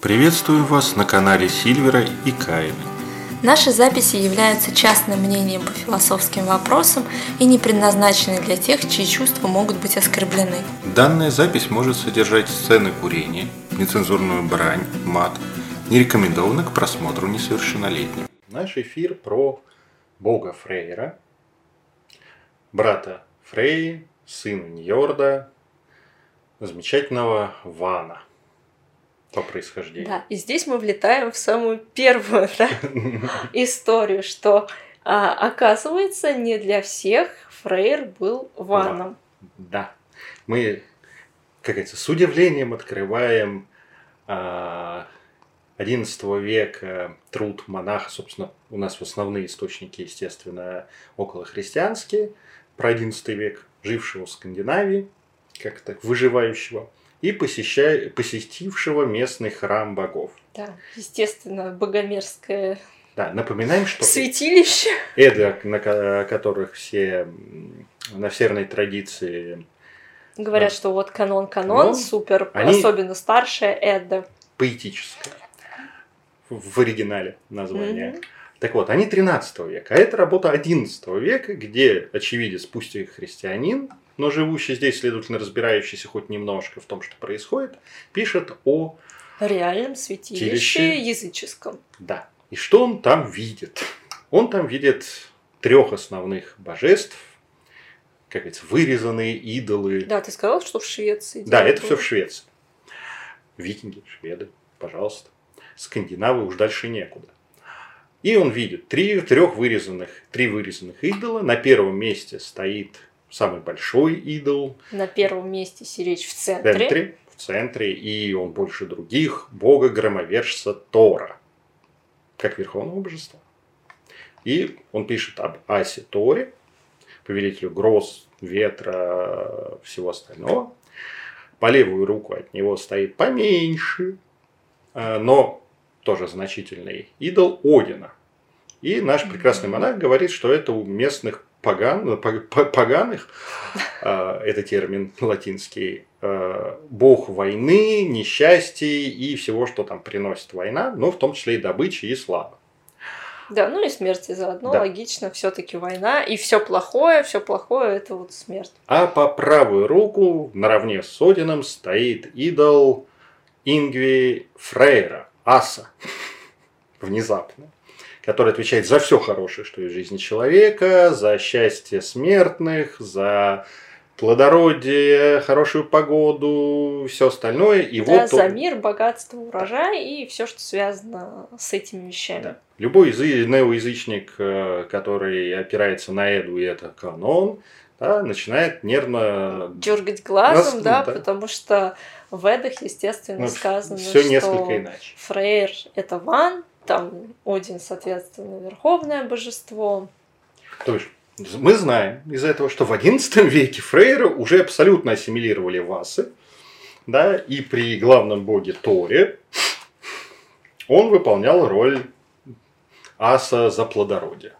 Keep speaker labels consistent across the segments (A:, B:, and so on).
A: Приветствую вас на канале Сильвера и Каина.
B: Наши записи являются частным мнением по философским вопросам и не предназначены для тех, чьи чувства могут быть оскорблены.
A: Данная запись может содержать сцены курения, нецензурную брань, мат, не рекомендовано к просмотру несовершеннолетним. Наш эфир про бога Фрейра, брата Фрей, сына Ньорда, замечательного Вана по происхождению.
B: Да, и здесь мы влетаем в самую первую да, историю, что а, оказывается не для всех Фрейр был ваном.
A: Да, мы, как говорится, с удивлением открываем а, 11 века труд монаха, собственно, у нас в основные источники, естественно, около христианские, про 11 век, жившего в Скандинавии, как то выживающего и посещая, посетившего местный храм богов.
B: Да, естественно, богомерзкое
A: да, напоминаем, что
B: святилище.
A: Эды, на которых все на северной традиции
B: Говорят, да. что вот канон канон, супер, они особенно старшая Эдда.
A: Поэтическая. В оригинале название. Mm-hmm. Так вот, они 13 века, а это работа 11 века, где очевидец, пусть и христианин, но живущий здесь, следовательно, разбирающийся хоть немножко в том, что происходит, пишет о
B: реальном святилище языческом.
A: Да. И что он там видит? Он там видит трех основных божеств, как говорится, вырезанные идолы.
B: Да, ты сказал, что в Швеции.
A: Да, это все в Швеции. Викинги, шведы, пожалуйста. Скандинавы уж дальше некуда. И он видит три, трех вырезанных, три вырезанных идола. На первом месте стоит самый большой идол.
B: На первом месте сиречь в центре.
A: В центре, в центре, и он больше других, бога-громовержца Тора, как верховного божества. И он пишет об Асе Торе, повелителю гроз, ветра, всего остального. По левую руку от него стоит поменьше, э, но тоже значительный идол Одина. И наш прекрасный монах говорит, что это у местных поган, поганых, а, это термин латинский, а, бог войны, несчастья и всего, что там приносит война, но в том числе и добычи и славы.
B: Да, ну и смерти заодно, да. логично, все-таки война, и все плохое, все плохое это вот смерть.
A: А по правую руку, наравне с Одином, стоит идол Ингви Фрейра, Аса. Внезапно который отвечает за все хорошее, что есть в жизни человека, за счастье смертных, за плодородие, хорошую погоду, все остальное. И
B: да,
A: вот
B: за он... мир, богатство, урожай и все, что связано с этими вещами. Да.
A: Любой неоязычник, э, который опирается на Эду, и это канон, да, начинает нервно...
B: Дергать глазом, Нас, да, да, потому что в Эдах, естественно, ну, сказано,
A: все что несколько иначе.
B: Фрейр – это ван, там Один, соответственно, верховное божество.
A: То есть мы знаем из этого, что в XI веке Фрейра уже абсолютно ассимилировали васы, да, и при главном боге Торе он выполнял роль аса за плодородие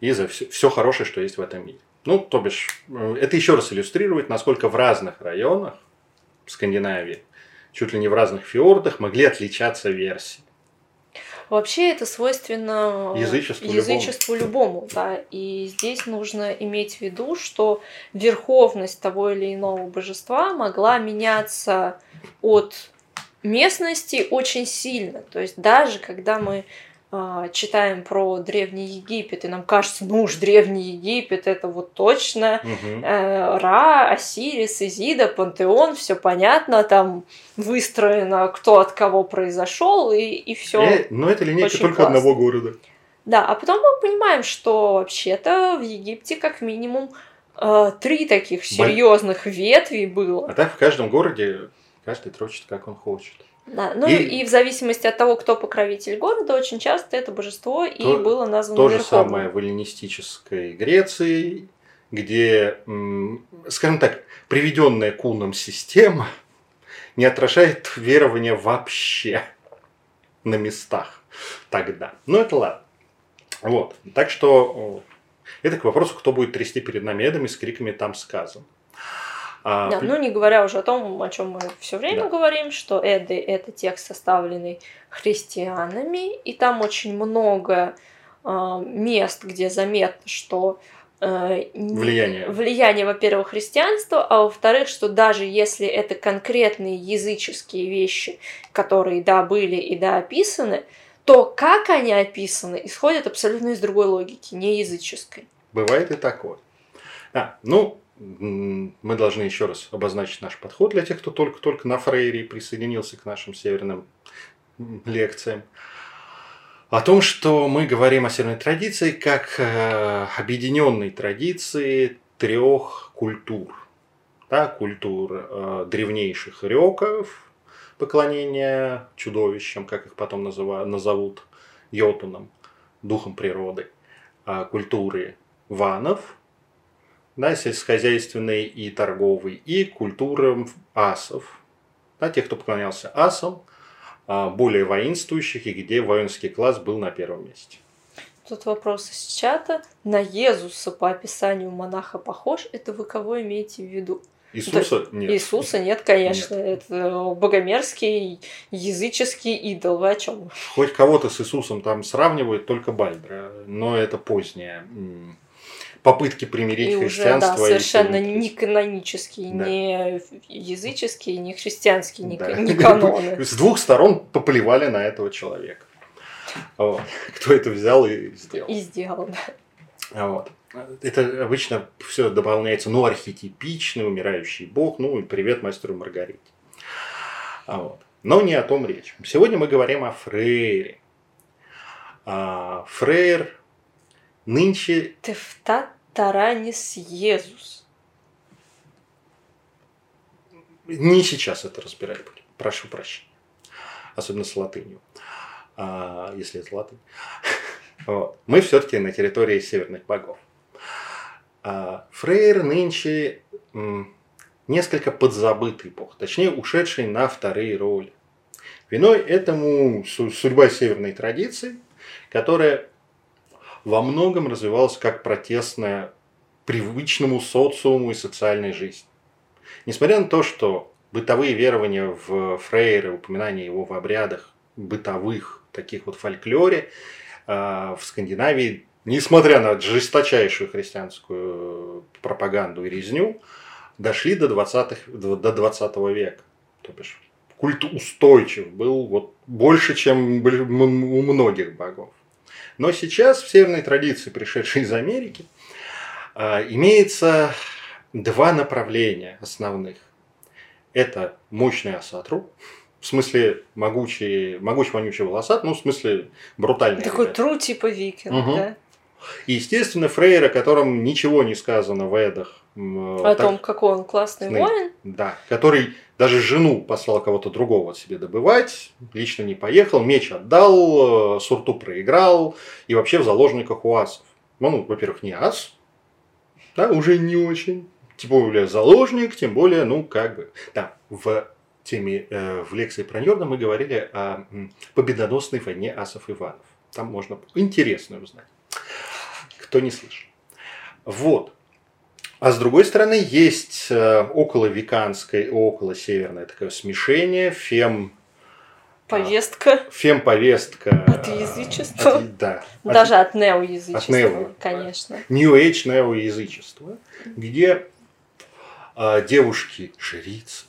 A: и за все, все хорошее, что есть в этом мире. Ну, то бишь, э, это еще раз иллюстрирует, насколько в разных районах Скандинавии, чуть ли не в разных фьордах, могли отличаться версии.
B: Вообще это свойственно
A: язычеству,
B: язычеству любому. любому, да. И здесь нужно иметь в виду, что верховность того или иного божества могла меняться от местности очень сильно. То есть даже когда мы читаем про Древний Египет, и нам кажется, ну уж Древний Египет, это вот точно угу. Ра, Осирис, Изида, Пантеон, все понятно, там выстроено, кто от кого произошел, и, и все.
A: Э, но это линейка только классно. одного города.
B: Да, а потом мы понимаем, что вообще-то в Египте как минимум э, три таких серьезных Боль... ветви было.
A: А так в каждом городе каждый трочит, как он хочет.
B: Да. Ну и, и в зависимости от того, кто покровитель города, очень часто это божество и то, было названо
A: То же самое в эллинистической Греции, где, скажем так, приведенная куном система не отражает верования вообще на местах тогда. Но это ладно. Вот. Так что это к вопросу, кто будет трясти перед нами Эдами с криками «там сказано». А,
B: Да,
A: пл-
B: ну не говоря уже о том, о чем мы все время
A: Да.
B: говорим, что Эды это текст, составленный христианами, и там очень много а, мест, где заметно, что э,
A: Влияние.
B: влияние, во-первых, христианства, а во-вторых, что даже если это конкретные языческие вещи, которые, да, были и да, описаны, то как они описаны, исходят абсолютно из другой логики, не языческой.
A: Бывает и такое. А, ну, мы должны еще раз обозначить наш подход для тех, кто только-только на Фрейре присоединился к нашим северным лекциям. О том, что мы говорим о северной традиции как э, объединенной традиции трех культур. Да, культур э, древнейших реков, поклонения чудовищам, как их потом называ- назовут, йотунам, духом природы, а, культуры ванов, да, сельскохозяйственной и торговой, и культурам асов, да, тех, кто поклонялся асам, а, более воинствующих, и где воинский класс был на первом месте.
B: Тут вопрос из чата. На Иисуса по описанию монаха похож? Это вы кого имеете в виду?
A: Иисуса нет.
B: Иисуса нет, конечно. Это богомерзкий языческий идол. Вы о чем?
A: Хоть кого-то с Иисусом там сравнивают, только Бальдра, но это поздние м, попытки примирить
B: И уже,
A: христианство
B: да,
A: и
B: совершенно не канонический,
A: Да.
B: не языческий, не христианский, не,
A: Да.
B: не каноны.
A: С двух сторон поплевали на этого человека. Вот. Кто это взял и сделал.
B: И сделал, да.
A: Вот. Это обычно все дополняется, ну, архетипичный, умирающий бог, ну, и привет мастеру Маргарите. А Вот. Но не о том речь. Сегодня мы говорим о Фрейре. А Фрейр нынче
B: Тефта Таранис Иисус.
A: не сейчас это разбирать будем. Прошу прощения. Особенно с латынью. А, если это латынь. Вот. Мы все-таки на территории северных богов. А Фрейр нынче несколько подзабытый бог, точнее ушедший на вторые роли. Виной этому су- судьба северной традиции, которая во многом развивалась как протестная привычному социуму и социальной жизни. Несмотря на то, что бытовые верования в Фрейре, упоминание его в обрядах бытовых, таких вот фольклоре, а, в Скандинавии, несмотря на жесточайшую христианскую пропаганду и резню, дошли до 20, до 20 века. То бишь, культ устойчив был вот больше, чем у многих богов. Но сейчас в северной традиции, пришедшей из Америки, а, имеется два направления основных. Это мощный асатру, в смысле могучий, могучий вонючий волосат, ну, в смысле брутальный.
B: Такой
A: ребят.
B: тру типа викинг,
A: Мгм.
B: да?
A: И, естественно, Фрейр, о котором ничего не сказано в Эдах. м,
B: О
A: так-
B: том, какой он классный
A: Снейп.
B: воин.
A: Да, который даже жену послал кого-то другого себе добывать, лично не поехал, меч отдал, э, сурту проиграл, и вообще в заложниках у асов. Ну, ну, во-первых, не ас, да, уже не очень, тем более заложник, тем более, ну, как бы, да, в теме, э, в лекции про Нёрда мы говорили о победоносной войне асов и ванов. Там можно интересно узнать, кто не слышал. Вот. А с другой стороны, есть э, около веканское и около северное такое смешение, фем,
B: Повестка.
A: фем-повестка.
B: От язычества.
A: от- да. от
B: Даже от неоязычества,
A: от нео,
B: конечно.
A: New Age неоязычество, где а, девушки-жрицы,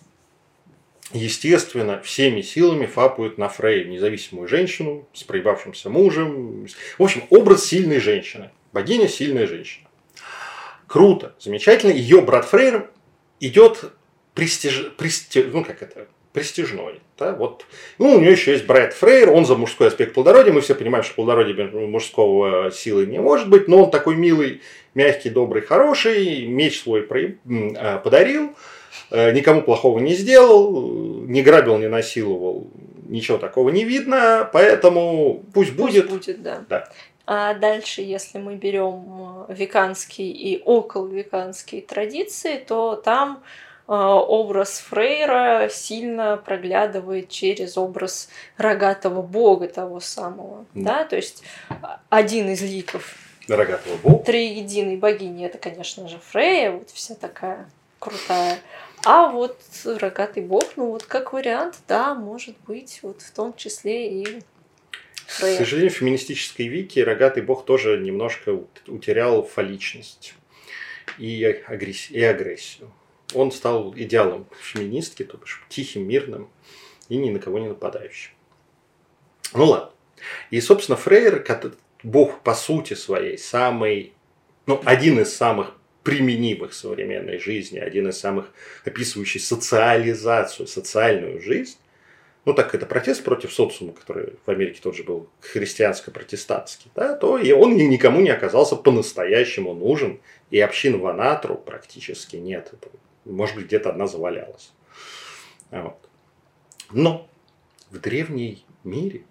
A: естественно, всеми силами фапают на Фрей, независимую женщину с проебавшимся мужем. В общем, образ сильной женщины. Богиня сильная женщина. Круто, замечательно. Ее брат Фрейр идет престиж... прести- ну, как это, престижной. Да? Вот. Ну, у нее еще есть брат Фрейр, он за мужской аспект плодородия. Мы все понимаем, что плодородие мужского силы не может быть, но он такой милый, мягкий, добрый, хороший, меч свой а, подарил, э, никому плохого не сделал, не грабил, не насиловал, ничего такого не видно, поэтому пусть будет.
B: Пусть будет, да.
A: Да.
B: А дальше, если мы берем э, веканские и околовеканские традиции, то там э, образ Фрейра сильно проглядывает через образ рогатого бога того самого.
A: Да.
B: Да, то есть а, один из ликов
A: Рогатого бога.
B: триединой богини это, конечно же, Фрея, вот вся такая крутая. А вот рогатый бог, ну вот как вариант, да, может быть, вот в том числе и
A: К сожалению, в феминистической вики рогатый бог тоже немножко утерял фаличность и, агрессию, и агрессию. Он стал идеалом феминистки, то бишь тихим, мирным и ни на кого не нападающим. Ну ладно. И, собственно, Фрейр, бог по сути своей, самый, ну, один из самых применимых в современной жизни, один из самых описывающий социализацию, социальную жизнь, ну так это протест против социума, который в Америке тоже был христианско-протестантский, да, то и он никому не оказался по-настоящему нужен, и общин в Анатру практически нет. Может быть, где-то одна завалялась. Вот. Но в древней мире...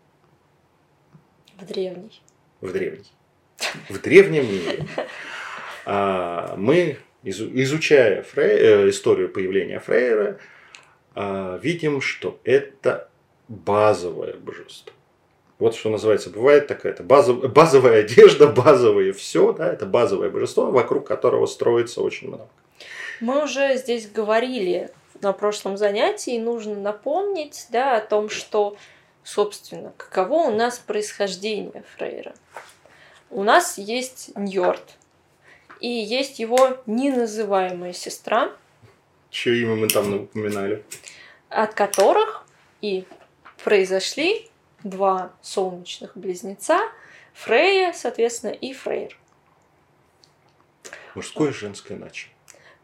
B: В древней.
A: В древней. В древнем мире а, мы, изучая Фрей, э, историю появления Фрейера, видим, что это базовое божество. Вот что называется, бывает такая это базов, базовая одежда, базовое все, да, это базовое божество, вокруг которого строится очень много.
B: Мы уже здесь говорили на прошлом занятии, нужно напомнить да, о том, что, собственно, каково у нас происхождение Фрейра. У нас есть Ньорд, и есть его неназываемая сестра.
A: Чье имя мы там упоминали?
B: От которых и произошли два солнечных близнеца, Фрея, соответственно, и Фрейр.
A: Мужское и женское иначе.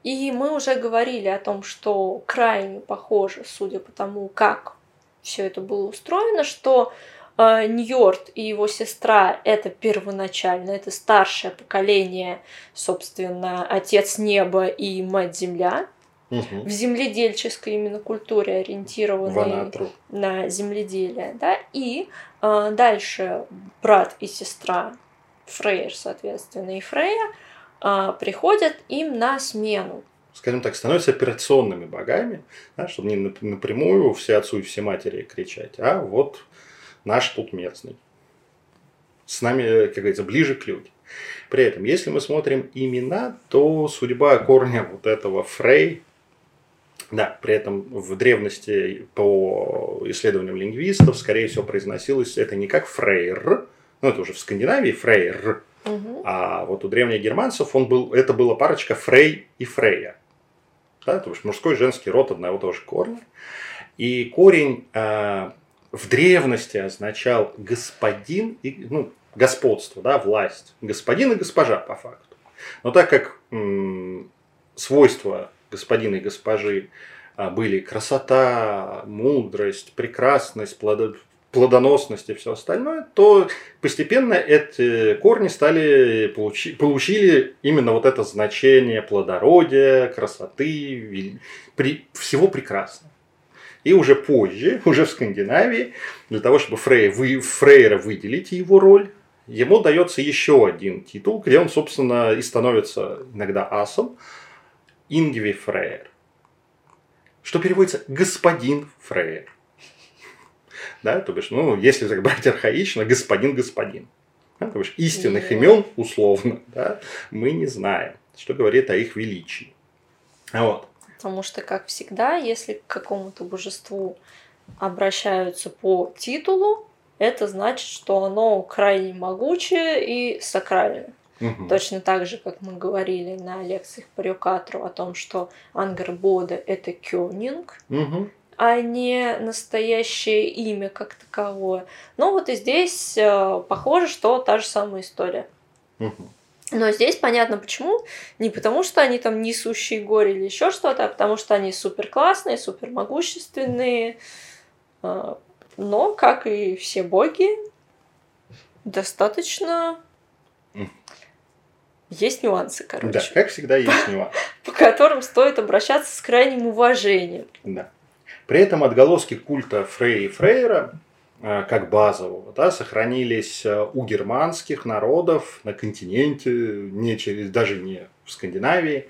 B: И мы уже говорили о том, что крайне похоже, судя по тому, как все это было устроено, что э, Ньорд и его сестра это первоначально, это старшее поколение, собственно, отец неба и мать земля. Угу. В земледельческой именно культуре ориентированной на земледелие, да, и э, дальше брат и сестра Фрейр, соответственно, и Фрея а, приходят им на смену.
A: Скажем так, становятся операционными богами, да, чтобы не напрямую все отцу и все матери кричать, а вот наш тут местный. С нами, как говорится, ближе к людям. При этом, если мы смотрим имена, то судьба корня вот этого Фрей, да, при этом в древности по исследованиям лингвистов, скорее всего, произносилось это не как Фрейр, ну это уже в Скандинавии Фрейр, Угу. А вот у древних германцев он был, это была парочка Фрей и Фрея. Да, то есть мужской и женский род одного того же корня. И корень э, в древности означал господин и ну, господство, да, власть. Господин и госпожа по факту. Но так как м- свойства господина и госпожи а, были красота, мудрость, прекрасность, плодо плодоносность и все остальное, то постепенно эти корни стали получи, получили именно вот это значение плодородия, красоты, при, всего прекрасного. И уже позже, уже в Скандинавии, для того, чтобы Фрей, вы, Фрейра выделить его роль, ему дается еще один титул, где он, собственно, и становится иногда асом, Ингви Фрейр. Что переводится «господин Фрейр» да, то бишь, ну, если так брать архаично, господин-господин. Да, то бишь, истинных имен, условно, да, мы не знаем, что говорит о их величии. Вот.
B: Потому что, как всегда, если к какому-то божеству обращаются по титулу, это значит, что оно крайне могучее и сакральное. Угу. Точно так же, как мы говорили на лекциях по Рюкатру о том, что Ангербода – это кёнинг, угу а не настоящее имя как таковое. Ну вот и здесь э, похоже, что та же самая история. Но здесь понятно почему. Не потому, что они там несущие горе или еще что-то, а потому что они супер классные, супер могущественные. Э, но, как и все боги, достаточно есть нюансы, короче.
A: Да, как всегда есть нюансы.
B: По которым стоит обращаться с крайним уважением.
A: Да. При этом отголоски культа Фрея и Фрейра, э, как базового, да, сохранились э, у германских народов на континенте, не через, даже не в Скандинавии,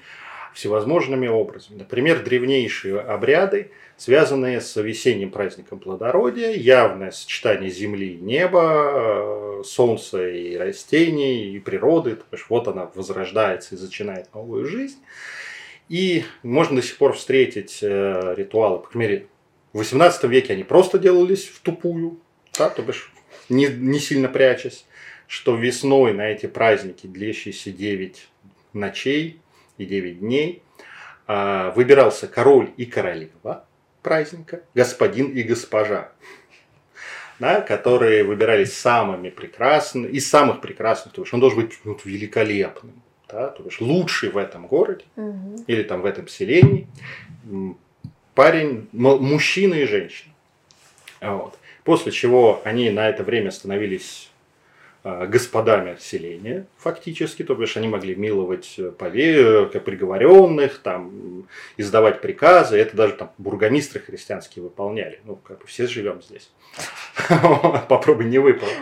A: всевозможными образами. Например, древнейшие обряды, связанные с весенним праздником плодородия, явное сочетание земли и неба, э, солнца и растений, и природы. То есть вот она возрождается и начинает новую жизнь. И можно до сих пор встретить э, ритуалы, по крайней мере, в 18 веке они просто делались в тупую, да, то бишь не, не сильно прячась, что весной на эти праздники, длящиеся 9 ночей и 9 дней, э, выбирался король и королева праздника, господин и госпожа да, которые выбирались самыми прекрасными, из самых прекрасных, то есть он должен быть ну, великолепным, да, то есть лучший в этом городе
B: Мгм.
A: или там в этом селении парень, мужчина и женщина. Вот. После чего они на это время становились господами селения, фактически, то бишь они могли миловать э, пове- э, приговоренных, там, издавать приказы, это даже там бургомистры христианские выполняли. Ну, как бы все живем здесь. Попробуй не выполнить.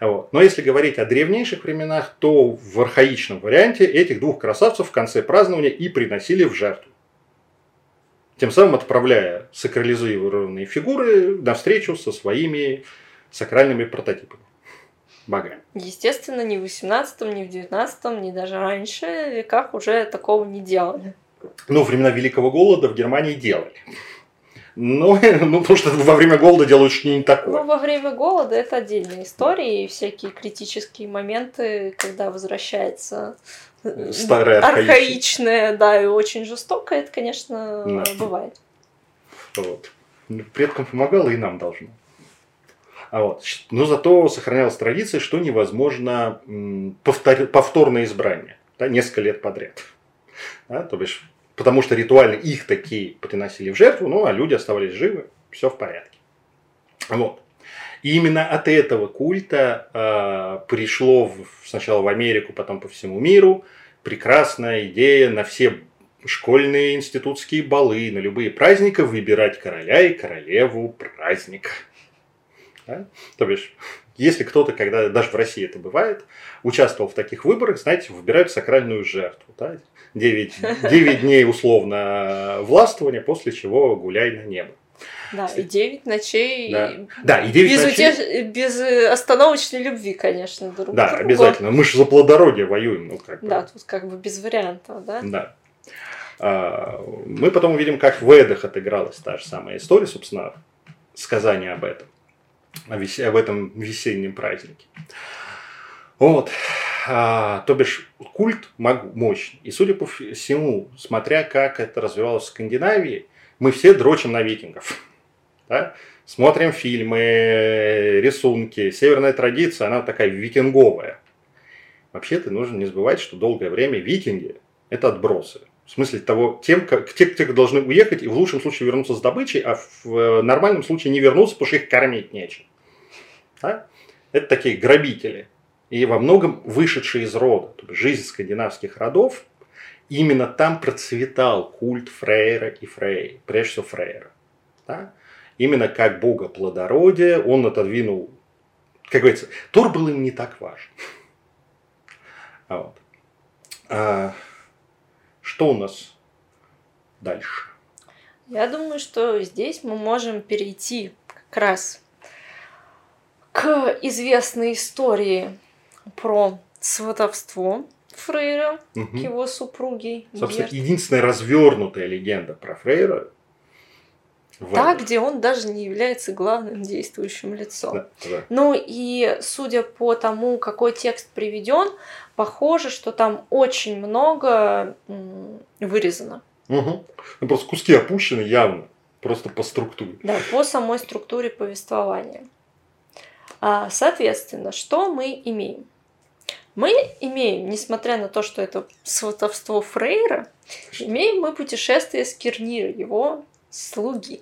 A: Но если говорить о древнейших временах, то в архаичном варианте этих двух красавцев в конце празднования и приносили в жертву. Тем самым отправляя сакрализированные фигуры навстречу со своими сакральными прототипами. Богами.
B: Естественно, ни в 18, ни в 19, ни даже раньше веках уже такого не делали.
A: Ну, времена Великого Голода в Германии делали. Но, ну, потому что во время голода делают что-нибудь
B: Но
A: такое.
B: во время голода это отдельная история, и всякие критические моменты, когда возвращается э,
A: Старое архаичное.
B: архаичное, да, и очень жестокое, это, конечно,
A: Да.
B: бывает.
A: Вот. Предкам помогало и нам должно. А вот. Но зато сохранялась традиция, что невозможно повтор- повторное избрание. Да, несколько лет подряд. Да, то бишь, потому что ритуально их такие приносили в жертву, ну а люди оставались живы, все в порядке. Вот. И именно от этого культа э, пришло в- сначала в Америку, потом по всему миру прекрасная идея на все школьные институтские балы, на любые праздники выбирать короля и королеву праздника. Да? То бишь, если кто-то, когда даже в России это бывает, участвовал в таких выборах, знаете, выбирают сакральную жертву. Да? 9, 9 дней условно властвования, после чего гуляй на небо.
B: Да, и 9 ночей.
A: Да. Да, и 9
B: без,
A: ночей.
B: утеш- без остановочной любви, конечно, друг
A: Да,
B: другу.
A: обязательно. Мы же за плодородие воюем. Ну, как бы.
B: Да, тут как бы без вариантов, да?
A: Да. А, Мы потом увидим, как в Эдах отыгралась та же самая история, собственно, сказание об этом, об этом весеннем празднике. Вот. А, то бишь, культ мог- мощный. И, судя по всему, смотря как это развивалось в Скандинавии, мы все дрочим на викингов. Да? Смотрим фильмы, рисунки. Северная традиция, она такая викинговая. Вообще-то нужно не забывать, что долгое время викинги – это отбросы. В смысле того, тем, как, те, кто должны уехать и в лучшем случае вернуться с добычей, а в нормальном случае не вернуться, потому что их кормить нечем. Да? Это такие грабители. И во многом вышедшие из рода. Жизнь скандинавских родов, именно там процветал культ Фрейра и Фрей, прежде всего Фрейра. Да? Именно как бога плодородия он отодвинул, как говорится, Тор был им не так важен. А вот. Что у нас дальше?
B: Я думаю, что здесь мы можем перейти как раз к известной истории про сватовство Фрейра
A: Мгм.
B: к его супруге.
A: Собственно,
B: Герт.
A: единственная развернутая легенда про Фрейра. В
B: Та,
A: Эдах.
B: где он даже не является главным действующим лицом.
A: Да, да.
B: Ну и судя по тому, какой текст приведен, похоже, что там очень много вырезано.
A: Мгм. Ну, просто куски опущены явно, просто по структуре.
B: Да, по самой структуре повествования. А, Соответственно, что мы имеем? Мы имеем, несмотря на то, что это сватовство Фрейра, имеем мы путешествие Скирнира, его слуги.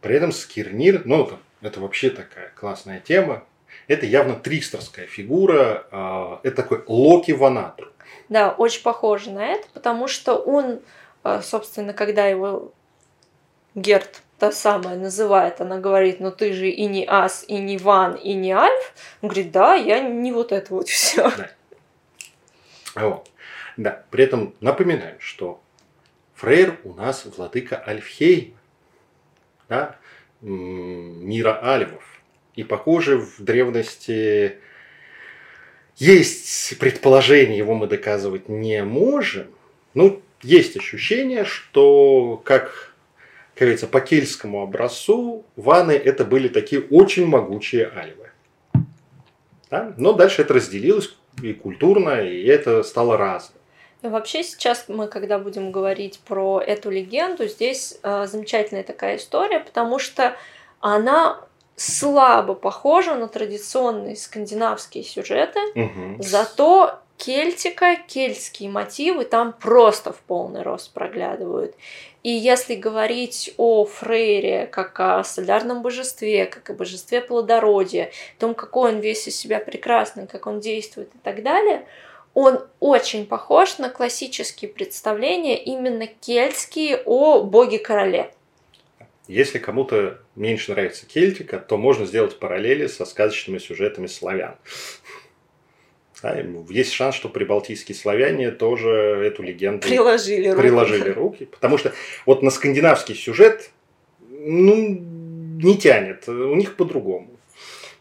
A: При этом Скирнир, ну, это, вообще такая классная тема. Это явно тристерская фигура. а, это такой Локи Ванату.
B: Да, очень похоже на это, потому что он, а, собственно, когда его Герт та самая называет, она говорит, ну ты же и не ас, и не ван, и не альф. Он говорит, да, я не вот это вот все.
A: Вот. Да, при этом напоминаем, что Фрейр у нас владыка Альфхейма, да, мира альвов. И, похоже, в древности есть предположение, его мы доказывать не можем, Ну, есть ощущение, что, как, как говорится, по кельтскому образцу, ваны это были такие очень могучие альвы. Да? Но дальше это разделилось и культурно, и это стало разным.
B: Вообще сейчас мы, когда будем говорить про эту легенду, здесь э, замечательная такая история, потому что она слабо похожа на традиционные скандинавские сюжеты,
A: Угу.
B: зато кельтика, кельтские мотивы там просто в полный рост проглядывают. И если говорить о Фрейре как о солярном божестве, как о божестве плодородия, о том, какой он весь из себя прекрасный, как он действует и так далее, он очень похож на классические представления, именно кельтские, о боге-короле.
A: Если кому-то меньше нравится кельтика, то можно сделать параллели со сказочными сюжетами славян. Да, есть шанс, что прибалтийские славяне тоже эту легенду
B: Приложили руку.
A: приложили руки. Потому что вот на скандинавский сюжет ну, не тянет. У них по-другому.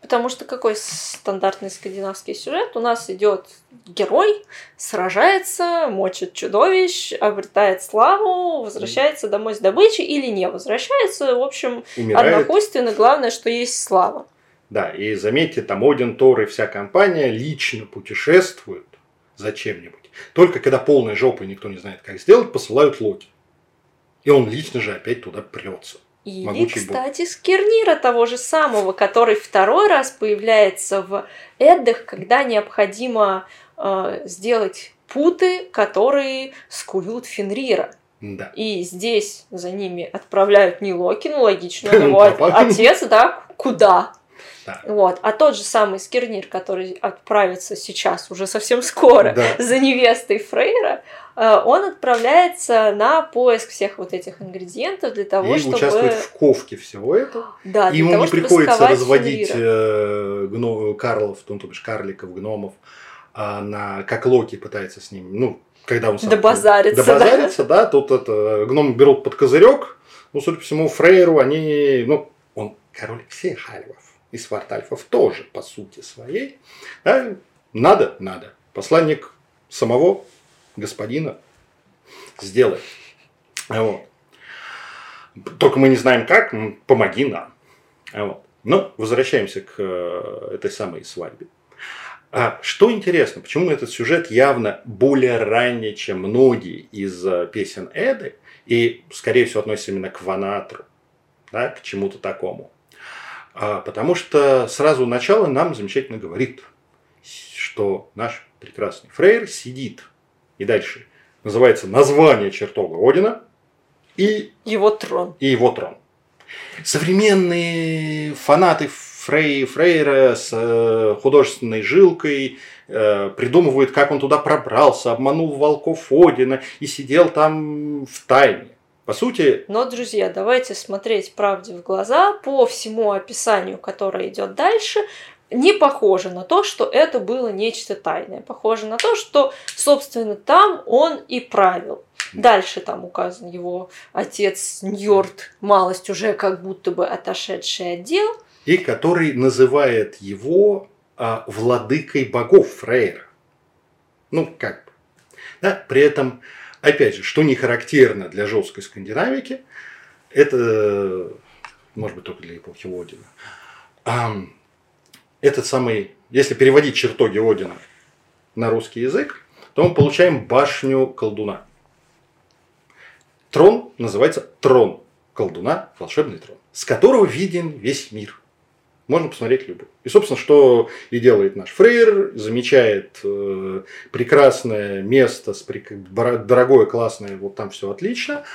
B: Потому что какой стандартный скандинавский сюжет? У нас идет герой, сражается, мочит чудовищ, обретает славу, возвращается домой с добычей или не возвращается. В общем,
A: Умирает.
B: однохуйственно, главное, что есть слава.
A: Да, и заметьте, там Один, Тор и вся компания лично путешествуют за чем-нибудь. Только когда полная жопа и никто не знает, как сделать, посылают Локи. И он лично же опять туда прется.
B: Или,
A: Могучий
B: кстати, Скирнира того же самого, который второй раз появляется в Эддах, когда необходимо э, сделать путы, которые скуют Фенрира.
A: Да.
B: И здесь за ними отправляют не Локи, ну логично,
A: Папа.
B: отец, да, куда?
A: Да.
B: Вот. А тот же самый Скирнир, который отправится сейчас, уже совсем скоро,
A: Да.
B: за невестой Фрейра, он отправляется на поиск всех вот этих ингредиентов для того,
A: и
B: чтобы...
A: участвует в ковке всего этого.
B: Да, для
A: Ему
B: того,
A: не приходится разводить э, гно- Карлов, ну, то бишь карликов, гномов, а на, как Локи пытается с ними, ну, когда он сам...
B: Добазариться, да.
A: Добазариться, да. Тут это, гном берут под козырек, ну, судя по всему, Фрейру они, ну, он король всех альвов, и свартальфов тоже, по сути своей. Да, надо, надо. Посланник самого господина сделай. Вот. Только мы не знаем как, помоги нам. Вот. Но возвращаемся к э, этой самой свадьбе. А что интересно, почему этот сюжет явно более ранний, чем многие из э, песен Эды, и, скорее всего, относится именно к Ванатру, да, к чему-то такому. А, потому что сразу начало нам замечательно говорит, что наш прекрасный Фрейр сидит. И дальше называется название чертога Одина и
B: Его трон.
A: и его трон. Современные фанаты Фрей Фрейра с э, художественной жилкой э, придумывают, как он туда пробрался, обманул волков Одина и сидел там в тайне. По сути,
B: Но, друзья, давайте смотреть правде в глаза. По всему описанию, которое идет дальше, не похоже на то, что это было нечто тайное. Похоже на то, что, собственно, там он и правил. Дальше там указан его отец Ньорд, малость уже как будто бы отошедший от дел.
A: и который называет его а, владыкой богов Фрейра. Ну, как бы. Да, при этом, опять же, что не характерно для жесткой скандинавики, это, может быть, только для эпохи Одина. Этот самый, если переводить чертоги Одина на русский язык, то мы получаем башню колдуна. Трон называется трон колдуна, волшебный трон, с которого виден весь мир. Можно посмотреть любой. И, собственно, что и делает наш Фрейр, замечает э, прекрасное место, с прик- дорогое, классное, вот там все отлично.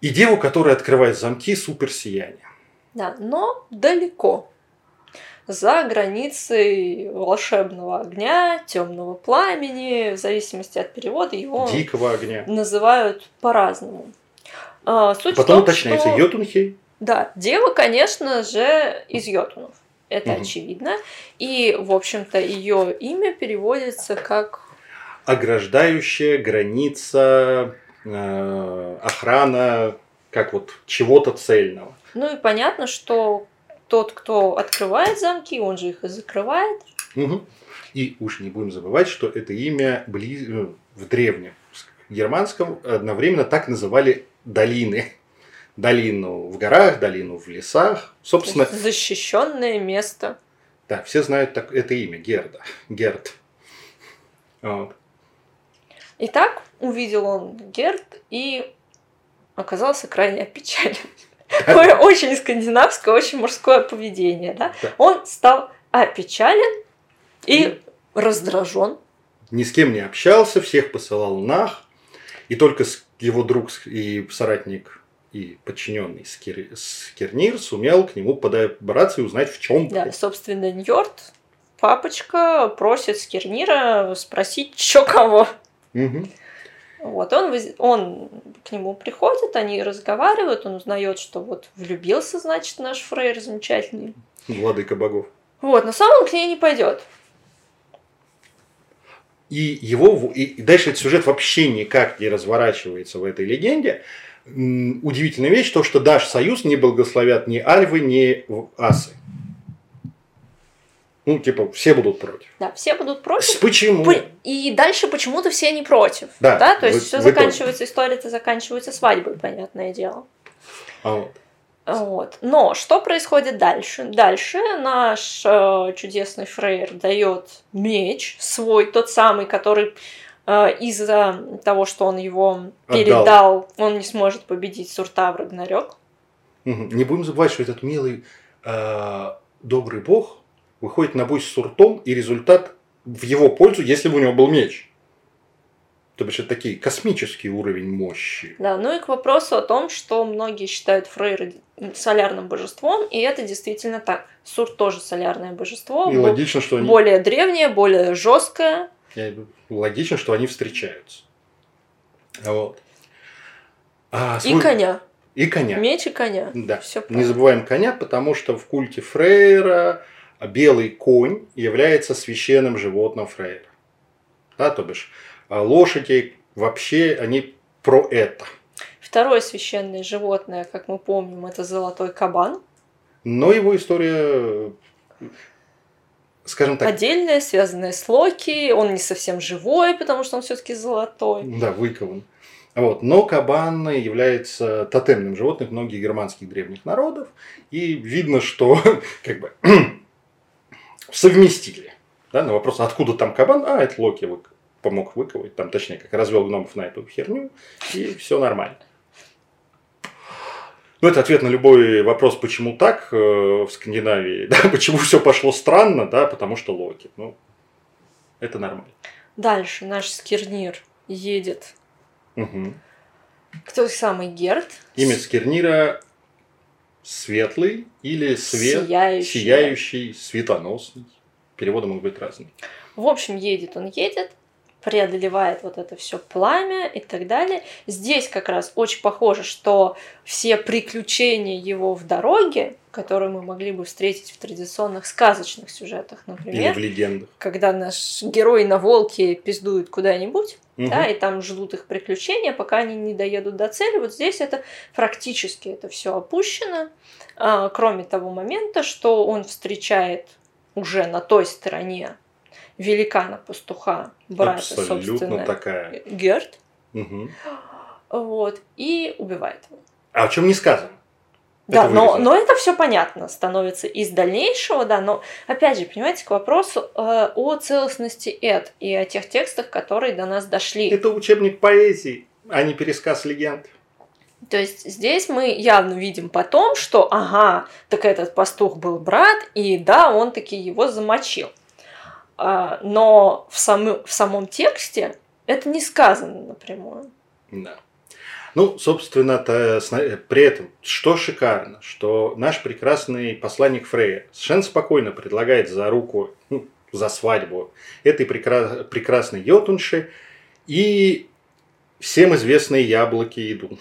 A: И деву, которая открывает замки суперсияния.
B: Да, но далеко. За границей волшебного огня, темного пламени, в зависимости от перевода, его
A: Дикого огня.
B: называют по-разному. А, Суть
A: Потом
B: том,
A: уточняется
B: что...
A: Йотунхей.
B: Да, дева, конечно же, из Йотунов. Это
A: Мгм.
B: очевидно. И, в общем-то, ее имя переводится как
A: ограждающая граница, э, охрана, как вот чего-то цельного.
B: Ну и понятно, что тот, кто открывает замки, он же их и закрывает.
A: Мгм. И уж не будем забывать, что это имя бли- э, в древнем в германском одновременно так называли долины. Долину в горах, долину в лесах. Собственно,
B: защищенное место.
A: Да, все знают так, это имя Герда. Герд. Вот.
B: Итак, увидел он Герд и оказался крайне опечален. Очень скандинавское, очень мужское поведение, да? Он стал опечален и раздражен.
A: Ни с кем не общался, всех посылал нах. И только его друг и соратник и подчиненный Скир... Скирнир сумел к нему подобраться и узнать, в чем.
B: Да, собственно, Ньорд, папочка, просит Скирнира спросить, что кого.
A: Угу.
B: Вот, он, он к нему приходит, они разговаривают, он узнает, что вот влюбился, значит, наш фрейр замечательный.
A: Владыка богов.
B: Вот, но сам он к ней не пойдет.
A: И его и дальше этот сюжет вообще никак не разворачивается в этой легенде. Удивительная вещь, то, что Даш Союз не благословят ни Альвы, ни Асы. Ну, типа, все будут против.
B: Да, все будут против.
A: Почему?
B: И дальше почему-то все не против.
A: Да.
B: да? То есть все заканчивается, история-то заканчивается свадьбой, понятное дело.
A: А вот.
B: Вот. Но что происходит дальше? Дальше наш э, чудесный Фрейр дает меч свой, тот самый, который э, из-за того, что он его передал, Отдал. он не сможет победить Сурта в Рагнарёк.
A: Не будем забывать, что этот милый э, добрый бог выходит на бой с Суртом, и результат в его пользу, если бы у него был меч. То бишь, это такие космический уровень мощи.
B: Да, ну и к вопросу о том, что многие считают Фрейра солярным божеством, и это действительно так. Сурт тоже солярное божество.
A: И логично, что они...
B: Более древнее, более жесткое.
A: Логично, что они встречаются. Вот.
B: А, свой... И коня.
A: И коня.
B: Меч и коня.
A: Да. Все Не забываем коня, потому что в культе Фрейра белый конь является священным животным Фрейра. Да, то бишь, а лошади вообще, они про это.
B: Второе священное животное, как мы помним, это золотой кабан.
A: Но его история, скажем так...
B: Отдельная, связанная с Локи. Он не совсем живой, потому что он все-таки золотой.
A: Да, выкован. Вот. Но кабан является тотемным животным многих германских древних народов. И видно, что как бы совместили. Да, на вопрос, откуда там кабан, а, это Локи вы, помог выковать, там, точнее, как развел гномов на эту херню, и все нормально. Ну, это ответ на любой вопрос, почему так э, в Скандинавии, да, почему все пошло странно, да, потому что Локи. Ну, это нормально.
B: Дальше наш Скирнир едет.
A: Угу.
B: Кто самый Герд?
A: Имя Скирнира светлый или свет,
B: сияющий,
A: сияющий светоносный. Переводы могут быть разные.
B: В общем, едет он едет, преодолевает вот это все пламя и так далее. Здесь как раз очень похоже, что все приключения его в дороге, которые мы могли бы встретить в традиционных сказочных сюжетах, например.
A: Или в легендах.
B: Когда наш герой на волке пиздует куда-нибудь, угу. да, и там ждут их приключения, пока они не доедут до цели. Вот здесь это практически это все опущено, а, кроме того момента, что он встречает уже на той стороне великана-пастуха, брата, Абсолютно собственно,
A: такая.
B: Герт.
A: Угу.
B: Вот, и убивает его.
A: А о чем не сказано?
B: Да, но, но это все понятно становится из дальнейшего, да, но опять же, понимаете, к вопросу э, о целостности Эд и о тех текстах, которые до нас дошли.
A: Это учебник поэзии, а не пересказ легенд.
B: То есть здесь мы явно видим потом, что ага, так этот пастух был брат, и да, он таки его замочил. А, но в, сам, в самом тексте это не сказано напрямую.
A: Да. Ну, собственно-то, при этом, что шикарно, что наш прекрасный посланник Фрея совершенно спокойно предлагает за руку, ну, за свадьбу этой прекра- прекрасной йотунши и всем известные яблоки идут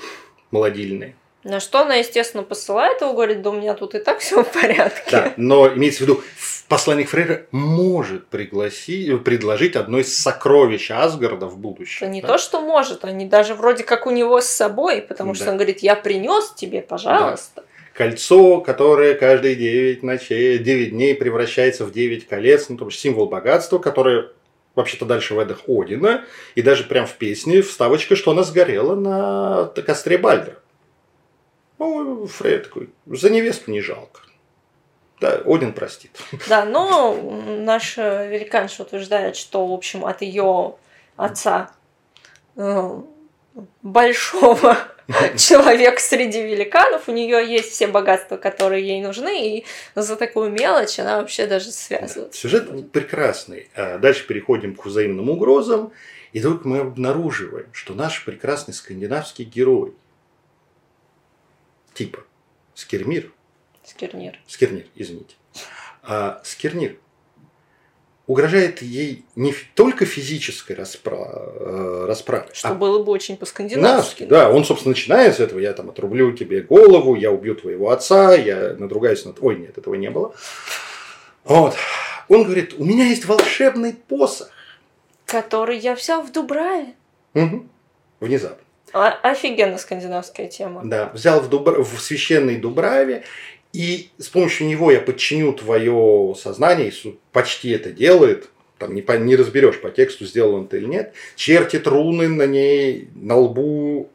A: молодильные.
B: На что она, естественно, посылает его, говорит, да у меня тут и так все в порядке.
A: Да, но имеется в виду, посланник Фрейра может пригласить, предложить одно из сокровищ Асгарда в будущем.
B: Это не да? то, что может, они даже вроде как у него с собой, потому да. что он говорит, я принес тебе, пожалуйста. Да.
A: Кольцо, которое каждые 9 ночей, 9 дней превращается в 9 колец, ну, то есть символ богатства, которое вообще-то дальше в Эдах Одина, и даже прям в песне вставочка, что она сгорела на костре Бальдера. Ну, Фрейд такой, за невесту не жалко. Да, Один простит.
B: Да, но наш великанша утверждает, что, в общем, от ее отца э, большого человека среди великанов, у нее есть все богатства, которые ей нужны, и за такую мелочь она вообще даже связывается.
A: Сюжет прекрасный. А дальше переходим к взаимным угрозам, и вдруг мы обнаруживаем, что наш прекрасный скандинавский герой, типа Скермир,
B: Скернир.
A: Скернир, извините. А Скернир угрожает ей не только физической распра... э, расправой.
B: Что а было бы очень по-скандинавски.
A: Да, он, собственно, начинает с этого. Я там отрублю тебе голову, я убью твоего отца, я надругаюсь над... Ой, нет, этого не было. Вот. Он говорит, у меня есть волшебный посох.
B: Который я взял в Дубраве.
A: Угу. Внезапно.
B: А, офигенно скандинавская тема.
A: Да, взял в, Дубра... в священной Дубраве и с помощью него я подчиню твое сознание, почти это делает, там не, по, не разберешь по тексту, сделал он это или нет, чертит руны на ней, на лбу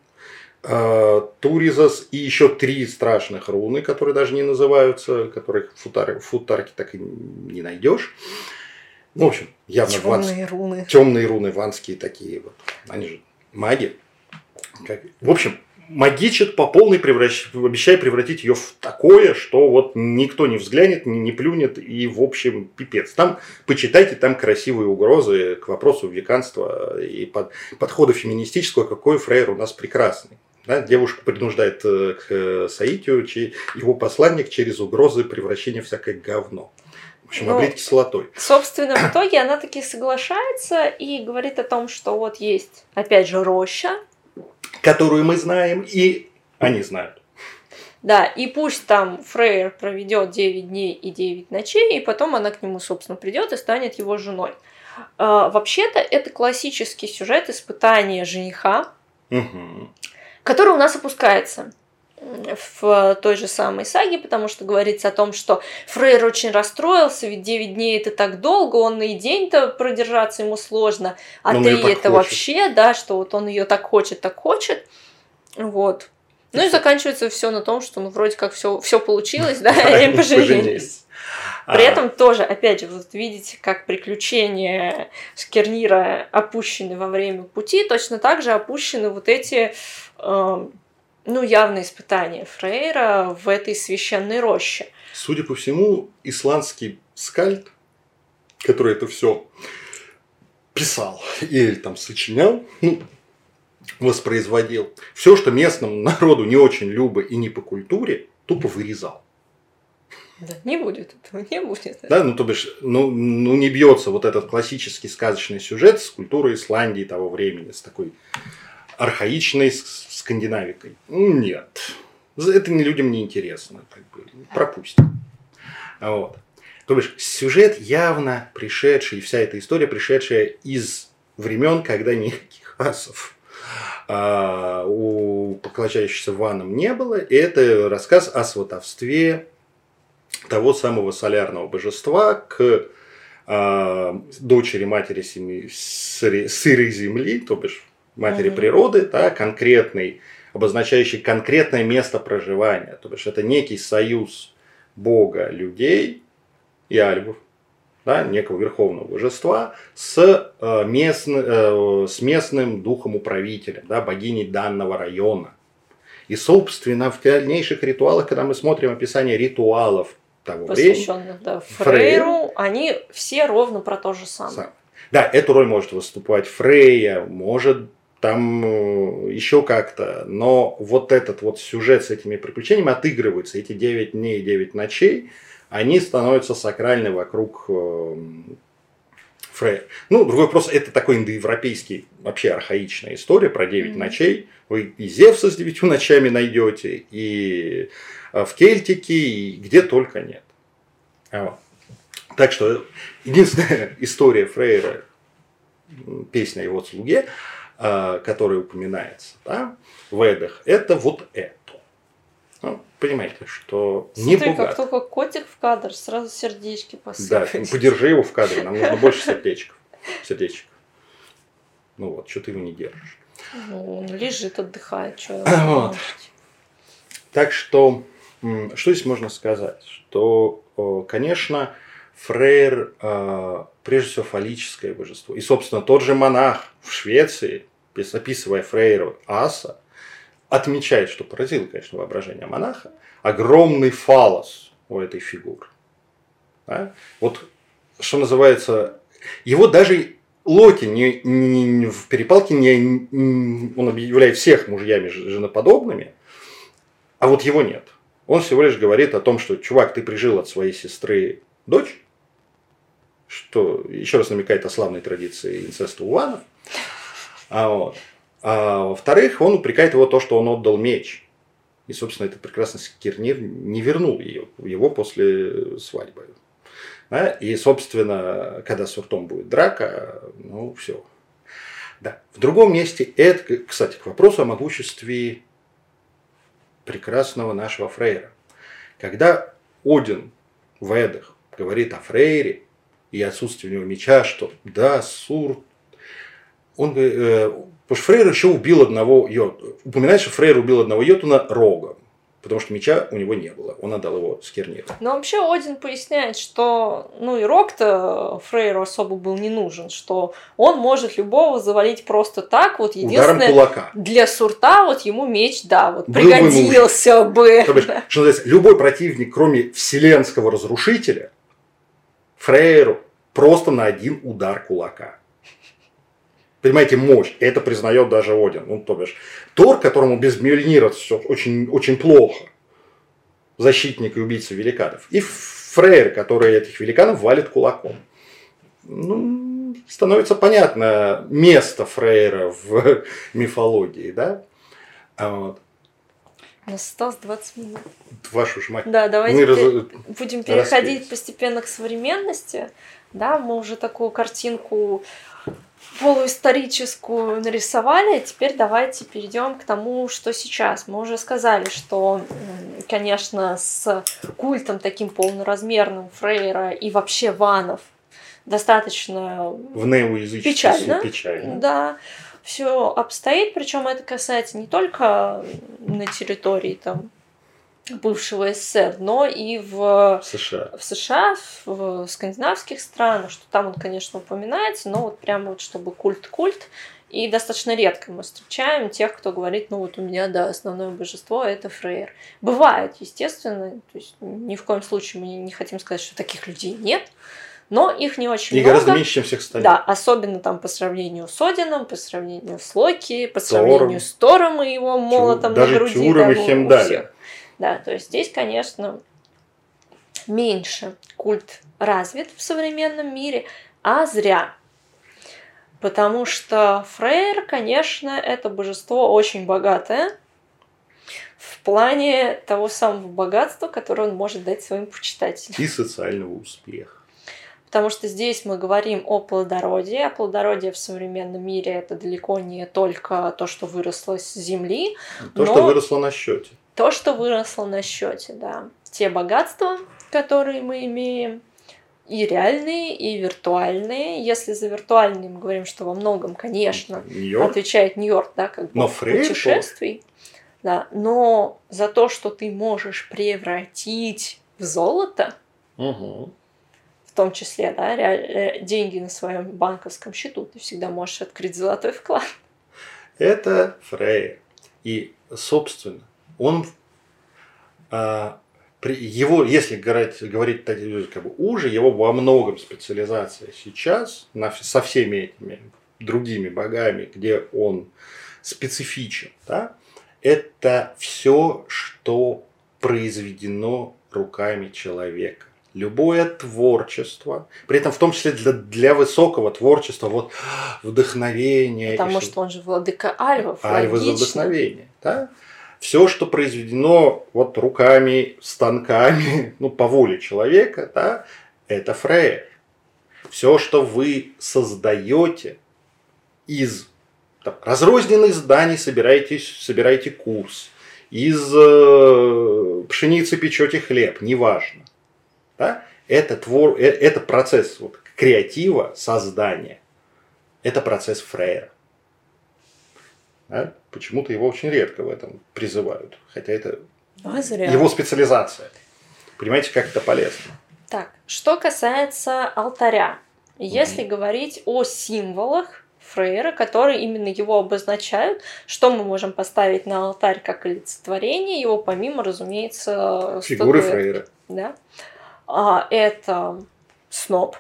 A: э, Туризас и еще три страшных руны, которые даже не называются, которых в футар, футарке так и не найдешь. Ну, в общем, явно
B: темные ванс... руны.
A: Темные руны ванские такие вот. Они же маги. В общем, магичит по полной, превращ... обещая превратить ее в такое, что вот никто не взглянет, не, не плюнет и, в общем, пипец. Там, почитайте, там красивые угрозы к вопросу веканства и под... подхода феминистического, какой фрейр у нас прекрасный. Да, девушка принуждает э, к э, соитию его посланник через угрозы превращения всякое говно. В общем, ну, облить кислотой.
B: Собственно, в итоге она таки соглашается и говорит о том, что вот есть, опять же, роща,
A: которую мы знаем, и они знают.
B: Да, и пусть там Фрейер проведет 9 дней и 9 ночей, и потом она к нему, собственно, придет и станет его женой. А, вообще-то это классический сюжет испытания жениха,
A: угу.
B: который у нас опускается в той же самой саге, потому что говорится о том, что Фрейр очень расстроился, ведь 9 дней это так долго, он и день-то продержаться ему сложно, а ты это хочет. вообще, да, что вот он ее так хочет, так хочет, вот. Ну и заканчивается все на том, что ну вроде как все, все получилось, да, и поженились. При а. этом тоже, опять же, вот видите, как приключения Скернира опущены во время пути, точно так же опущены вот эти эм, ну, явное испытание Фрейра в этой священной роще.
A: Судя по всему, исландский скальд, который это все писал или там сочинял, ну, воспроизводил, все, что местному народу не очень любо и не по культуре, тупо вырезал.
B: Да, не будет этого, не будет.
A: Да, ну то бишь, ну, ну не бьется вот этот классический сказочный сюжет с культурой Исландии того времени, с такой архаичной скандинавикой. Нет. Это людям не интересно. Как бы, пропустим. Вот. То бишь, сюжет явно пришедший, вся эта история пришедшая из времен, когда никаких асов а, у поклоняющихся ванам не было. И это рассказ о сватовстве того самого солярного божества к а, дочери матери семьи, сырой земли, то бишь матери угу. природы, да, конкретный, обозначающий конкретное место проживания. То есть это некий союз Бога, людей и альбов, да, некого верховного божества с, э, местно, э, с местным духом управителя, да, богиней данного района. И, собственно, в дальнейших ритуалах, когда мы смотрим описание ритуалов того
B: времени, да, Фрейру, Фрейру, они все ровно про то же самое.
A: Да, эту роль может выступать Фрейя, может там э, еще как-то. Но вот этот вот сюжет с этими приключениями отыгрывается. Эти 9 дней и 9 ночей, они становятся сакральны вокруг э, Фрея. Ну, другой вопрос, это такой индоевропейский, вообще архаичная история про 9 mm-hmm. ночей. Вы и Зевса с девятью ночами найдете, и э, в Кельтике, и где только нет. Вот. Так что единственная история Фрейра, песня о его слуге, а, который упоминается да, в Эдах, это вот это. Ну, понимаете, что
B: не Смотри, как только котик в кадр, сразу сердечки посыпать.
A: Да, подержи его в кадре, нам нужно больше сердечков. сердечко. Ну вот, что ты его не держишь.
B: Ну, он лежит, отдыхает. Что
A: Вот. Так что, что здесь можно сказать? Что, конечно, Фрейр э, прежде всего фаллическое божество. И, собственно, тот же монах в Швеции, пис- описывая Фрейру Аса, отмечает, что поразило, конечно, воображение монаха, огромный фалос у этой фигуры. Да? Вот, что называется, его даже Локи не, не- в перепалке не, не- он объявляет всех мужьями женоподобными, а вот его нет. Он всего лишь говорит о том, что, чувак, ты прижил от своей сестры дочь, что еще раз намекает о славной традиции инцеста Уванов. А, вот. а во-вторых, он упрекает его то, что он отдал меч. И, собственно, этот прекрасный Скирнир не вернул ее, его после свадьбы. Да? И, собственно, когда с Уртом будет драка, ну, все. Да. В другом месте, это, кстати, к вопросу о могуществе прекрасного нашего Фрейра. Когда Один в Эдах говорит о Фрейре и отсутствии у него меча, что да, Сур, он э, потому что Фрейр еще убил одного йод, упоминает, что Фрейр убил одного йотуна рогом, потому что меча у него не было, он отдал его Скирниру.
B: Но вообще Один поясняет, что ну и Рок-то Фрейру особо был не нужен, что он может любого завалить просто так, вот
A: Ударом
B: единственное,
A: кулака.
B: для Сурта вот ему меч, да, вот
A: Был бы
B: пригодился бы.
A: То бишь, что называется, любой противник, кроме вселенского разрушителя, Фрейру просто на один удар кулака. Понимаете, мощь. Это признает даже Один. Ну, то бишь, Тор, которому без Мьёльнира все очень, очень плохо. Защитник и убийца великанов. И Фрейр, который этих великанов валит кулаком. Ну, становится понятно место Фрейра в мифологии, да? А вот.
B: У нас осталось 20 минут.
A: Вашу ж мать.
B: Да, давайте
A: Мы раз-
B: будем переходить
A: распились.
B: постепенно к современности. Да, мы уже такую картинку полуисторическую нарисовали. Теперь давайте перейдем к тому, что сейчас. Мы уже сказали, что, конечно, с культом таким полноразмерным Фрейра и вообще Ванов достаточно
A: в
B: Печально.
A: печально.
B: да, все обстоит, причем это касается не только на территории там бывшего СССР, но и в,
A: В США.
B: в США, в скандинавских странах, что там он, конечно, упоминается, но вот прямо вот чтобы культ-культ, и достаточно редко мы встречаем тех, кто говорит, ну вот у меня, да, основное божество это Фрейр. Бывает, естественно, то есть ни в коем случае мы не хотим сказать, что таких людей нет, но их не очень
A: И
B: много.
A: гораздо меньше, чем всех остальных.
B: Да, особенно там по сравнению с Одином, по сравнению с Локи, по
A: Тором.
B: сравнению с Тором и его молотом
A: даже
B: на груди.
A: Тюром и
B: там у- у
A: Хемдалем.
B: Да, то есть здесь, конечно, меньше культ развит в современном мире, а зря. Потому что Фрейр, конечно, это божество очень богатое в плане того самого богатства, которое он может дать своим почитателям.
A: И социального успеха.
B: Потому что здесь мы говорим о плодородии, а плодородие в современном мире это далеко не только то, что выросло с земли,
A: То, что выросло на счете.
B: то, что выросло на счете, да. Те богатства, которые мы имеем, и реальные, и виртуальные. Если за виртуальные мы говорим, что во многом, конечно,
A: Нью-Йорк.
B: отвечает Нью-Йорк, да, как бы
A: Но
B: путешествий. Да, но за то, что ты можешь превратить в золото,
A: Мгм.
B: В том числе, да, э, деньги на своем банковском счету, ты всегда можешь открыть золотой вклад.
A: Это Фрейр. И, собственно, он а, при- его, если говорить, говорить так, как бы уже, его во многом специализация сейчас на, со всеми этими другими богами, где он специфичен, да, это все, что произведено руками человека. Любое творчество, при этом в том числе для, для высокого творчества, вот вдохновение.
B: Потому что он же владыка альвов,
A: Альвы за вдохновение. Да? Все, что произведено вот руками, станками, ну, по воле человека, да, это Фрейр. Все, что вы создаете из там, разрозненных зданий, собираете, собираете курс, из э, пшеницы печете хлеб, неважно. Да? Это, твор, э, это процесс вот, креатива, создания. Это процесс Фрейра. А? Почему-то его очень редко в этом призывают. Хотя это
B: А
A: его специализация. Понимаете, как это полезно?
B: Так, что касается алтаря. Если говорить о символах Фрейра, которые именно его обозначают, что мы можем поставить на алтарь как олицетворение его, помимо, разумеется,
A: Фигуры
B: статуэтки,
A: Фрейра.
B: Да? А, это сноп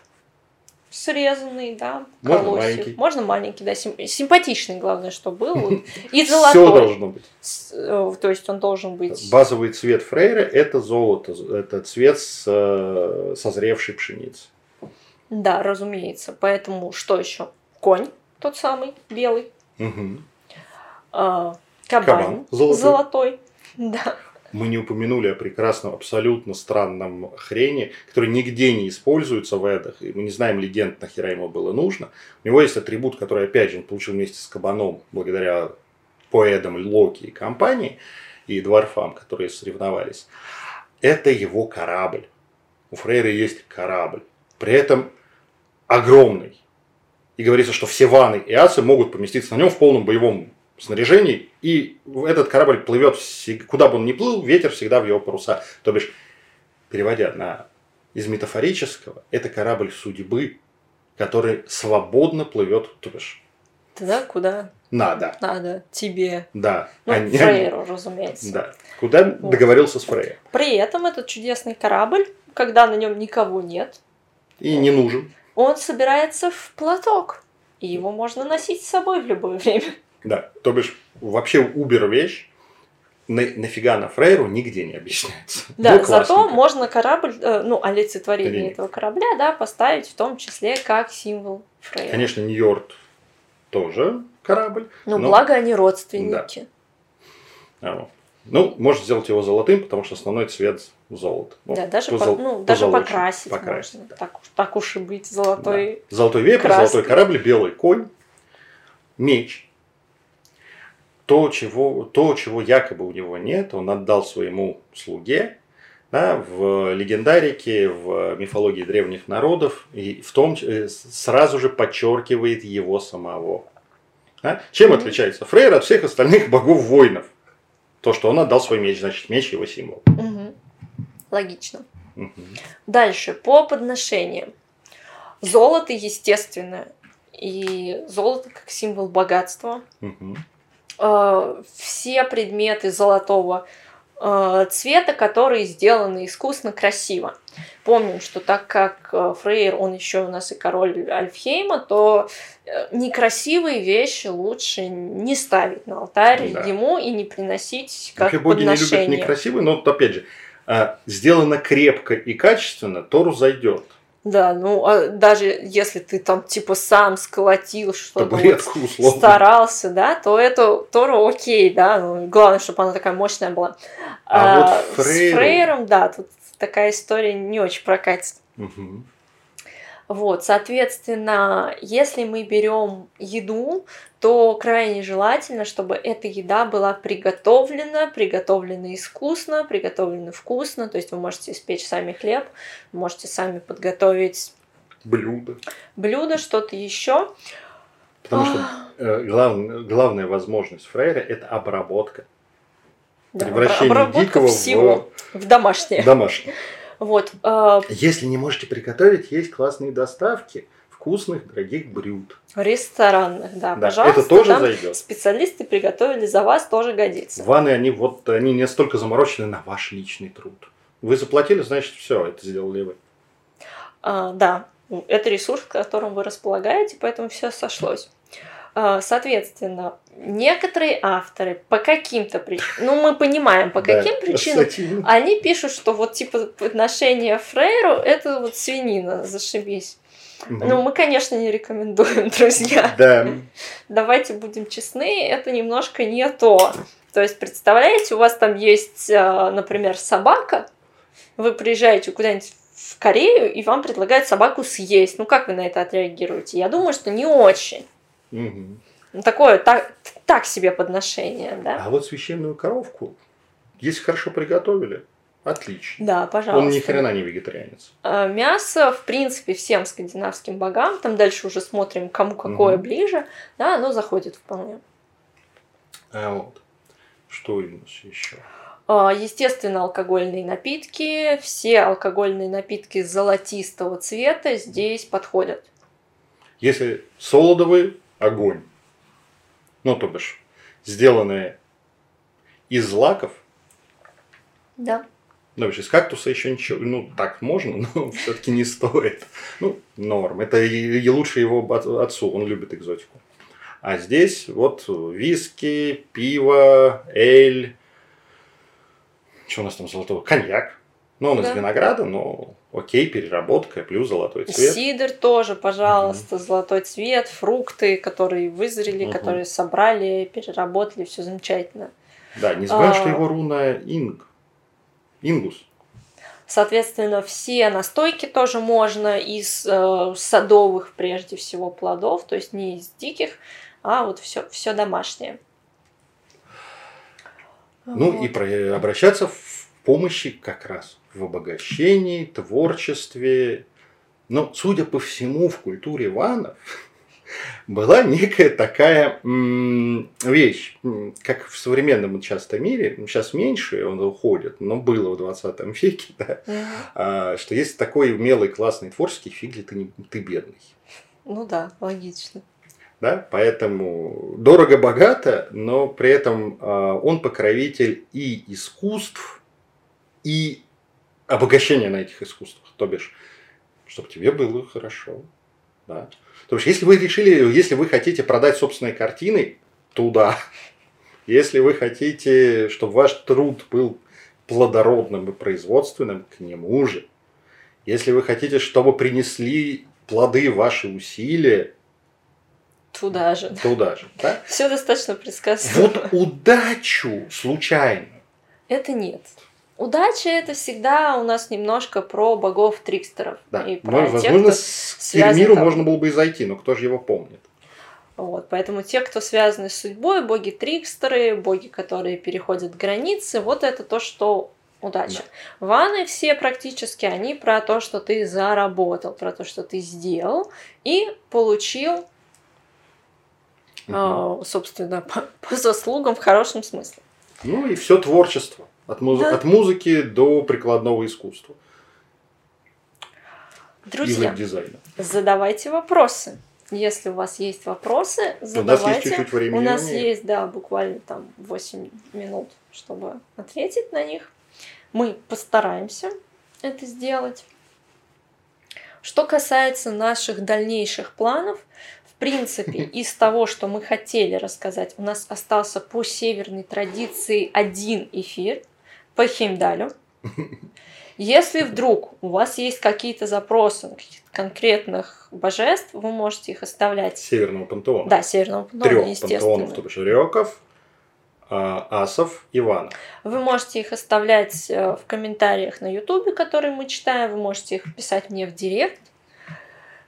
B: срезанный, да,
A: Можно
B: колосьев.
A: маленький.
B: Можно маленький, да, сим- симпатичный, главное, что был. И
A: Все
B: золотой.
A: должно быть.
B: Э, То есть он должен быть...
A: Базовый цвет Фрейра – это золото. Это цвет с, э, созревшей пшеницы.
B: Да, разумеется. Поэтому что еще? Конь тот самый, белый. А, кабан,
A: Кабан золотой.
B: золотой. Да.
A: Мы не упомянули о прекрасном, абсолютно странном хрене, который нигде не используется в эдах, и мы не знаем легенд, нахера ему было нужно. У него есть атрибут, который, опять же, он получил вместе с кабаном, благодаря поэдам Локи и компании, и дворфам, которые соревновались. Это его корабль. У Фрейра есть корабль. При этом огромный. И говорится, что все ваны и асы могут поместиться на нем в полном боевом снаряжении, и этот корабль плывет, куда бы он ни плыл, ветер всегда в его паруса. То бишь, переводя на из метафорического, это корабль судьбы, который свободно плывет, то бишь,
B: Туда, куда
A: надо,
B: надо тебе.
A: да.
B: Ну,
A: Они-
B: Фрейру, разумеется.
A: Да. Куда договорился с Фрейем.
B: При этом этот чудесный корабль, когда на нем никого нет,
A: И не нужен.
B: он собирается в платок. И его можно носить с собой в любое время.
A: Да. То бишь, вообще убер вещь, на, нафига на Фрейру нигде не объясняется.
B: Да,
A: Ну,
B: зато можно корабль, э, ну, олицетворение
A: Олицетворение.
B: этого корабля, да, поставить в том числе как символ Фрейра.
A: Конечно, Нью-Йорк тоже корабль.
B: Ну,
A: но-
B: благо они родственники.
A: А, вот. Ну, можно сделать его золотым, потому что основной цвет золото. Ну,
B: Да, даже, по-
A: позол-
B: ну, даже покрасить,
A: Покрасить,
B: можно.
A: да.
B: Так, уж- так уж и быть, золотой.
A: Да. Золотой вепрь, золотой корабль, белый конь, меч. То чего, то, чего якобы у него нет, он отдал своему слуге да, в легендарике, в мифологии древних народов, и в том э, сразу же подчеркивает его самого. Да? Чем отличается Фрейр от всех остальных богов-воинов? То, что он отдал свой меч, значит, меч его символ.
B: Мгм. Логично.
A: Мгм.
B: Дальше, по подношениям. Золото, естественно. И золото как символ богатства.
A: Мгм.
B: Э, все предметы золотого э, цвета, которые сделаны искусно, красиво. Помним, что так как э, Фрейр, он еще у нас и король Альфхейма, то некрасивые вещи лучше не ставить на алтарь
A: Да.
B: ему и не приносить
A: Как
B: как
A: и боги не любят
B: подношение.
A: некрасивые, но опять же, сделано крепко и качественно, Тору зайдет.
B: Да, ну а даже если ты там типа сам сколотил что-то, вот, старался, да, то это Тору окей, да, ну, главное, чтобы она такая мощная была.
A: А вот
B: с
A: Фрейру-
B: Фрейром, да, тут такая история не очень прокатит.
A: Мгм.
B: Вот, соответственно, если мы берем еду, то крайне желательно, чтобы эта еда была приготовлена, приготовлена искусно, приготовлена вкусно. То есть вы можете испечь сами хлеб, можете сами подготовить
A: Блюдо.
B: блюдо, что-то еще.
A: Потому что э, глав- главная возможность Фрейра – это обработка.
B: Да,
A: Превращение
B: обработка
A: дикого
B: всего в
A: в
B: домашнее.
A: домашнее.
B: Вот. э,
A: Если не можете приготовить, есть классные доставки вкусных, дорогих блюд.
B: ресторанных, да,
A: Да,
B: пожалуйста.
A: это тоже зайдет.
B: Специалисты приготовили за вас, тоже годится.
A: Ванны, они вот, они не столько заморочены на ваш личный труд. Вы заплатили, значит, все, это сделали вы.
B: А, да, это ресурс, которым вы располагаете, поэтому все сошлось. А, Соответственно, некоторые авторы по каким-то причинам, ну мы понимаем, по
A: Да,
B: каким причинам, они пишут, что вот типа подношение Фрейру это вот свинина, зашибись. Ну мы, конечно, не рекомендуем, друзья.
A: Да,
B: Давайте будем честны, это немножко не то. То есть, представляете, у вас там есть, а, например, собака, вы приезжаете куда-нибудь в Корею, и вам предлагают собаку съесть. Ну, как вы на это отреагируете? Я думаю, что не очень. Ну, такое, так, так себе подношение, да?
A: А вот священную коровку, если хорошо приготовили, Отлично.
B: Да, пожалуйста.
A: Он ни хрена не вегетарианец.
B: А, Мясо, в принципе, всем скандинавским богам, там дальше уже смотрим, кому какое
A: Мгм.
B: ближе, да, оно заходит вполне.
A: А вот. Что у нас еще?
B: А, Естественно, алкогольные напитки. Все алкогольные напитки золотистого цвета здесь подходят.
A: Если солодовый огонь, ну, то бишь, сделанные из злаков,
B: Да.
A: ну, бишь, из кактуса еще ничего, ну, так можно, но все-таки не стоит. Ну, норм. Это и, и лучше его от- отцу, он любит экзотику. А здесь вот виски, пиво, эль, что у нас там золотого? Коньяк. Ну, он из
B: Да.
A: винограда, но окей, переработка, плюс золотой цвет.
B: Сидр тоже, пожалуйста, золотой цвет, фрукты, которые вызрели,
A: Мгм.
B: которые собрали, переработали, все замечательно.
A: Да, не забываем,
B: А.
A: что его руна инг. Ингус.
B: Соответственно, все настойки тоже можно из э, садовых, прежде всего, плодов, то есть не из диких, а вот все, все домашнее.
A: Ну
B: Вот.
A: и про- обращаться в помощи как раз в обогащении, творчестве. Но, судя по всему, в культуре ванов была некая такая вещь, как в современном часто мире, сейчас меньше он уходит, но было в 20 веке, да, а, что есть такой умелый, классный, творческий, фиг ли ты, не, ты бедный.
B: Ну да, логично.
A: Да? Поэтому дорого-богато, но при этом а, он покровитель и искусств, и обогащения на этих искусствах. То бишь, чтобы тебе было хорошо. Да? То бишь, если вы решили, если вы хотите продать собственные картины, туда. Если вы хотите, чтобы ваш труд был плодородным и производственным, к нему же. Если вы хотите, чтобы принесли плоды ваши усилия,
B: Туда же.
A: туда же. Да?
B: Все достаточно предсказуемо.
A: Вот удачу случайно.
B: Это нет. Удача это всегда у нас немножко про богов-трикстеров.
A: Да.
B: И про
A: Ну,
B: тех,
A: возможно,
B: кто
A: с Кермиру
B: там.
A: можно было бы и зайти, но кто же его помнит?
B: Вот, поэтому те, кто связаны с судьбой, боги-трикстеры, боги, которые переходят границы, вот это то, что удача. Ваны все практически, они про то, что ты заработал, про то, что ты сделал и получил,
A: Мгм.
B: э, собственно, по, по заслугам в хорошем смысле.
A: Ну и все творчество. От, муз-
B: Да.
A: от музыки до прикладного искусства.
B: Друзья,
A: веб-дизайна.
B: задавайте вопросы. Если у вас есть вопросы,
A: У нас есть
B: задавайте.
A: чуть-чуть времени.
B: У нас
A: не-
B: есть, да, буквально там 8 минут, чтобы ответить на них. Мы постараемся это сделать. Что касается наших дальнейших планов, в принципе, из того, что мы хотели рассказать, у нас остался по северной традиции один эфир по Хеймдалю. Если вдруг у вас есть какие-то запросы на каких-то конкретных божеств, вы можете их оставлять.
A: Северного пантеона.
B: Да, Северного пантеона,
A: Трех
B: естественно.
A: пантеонов, то бишь Реков, а, Асов, Ивана.
B: Вы можете их оставлять э, в комментариях на Ютубе, которые мы читаем. Вы можете их писать мне в директ.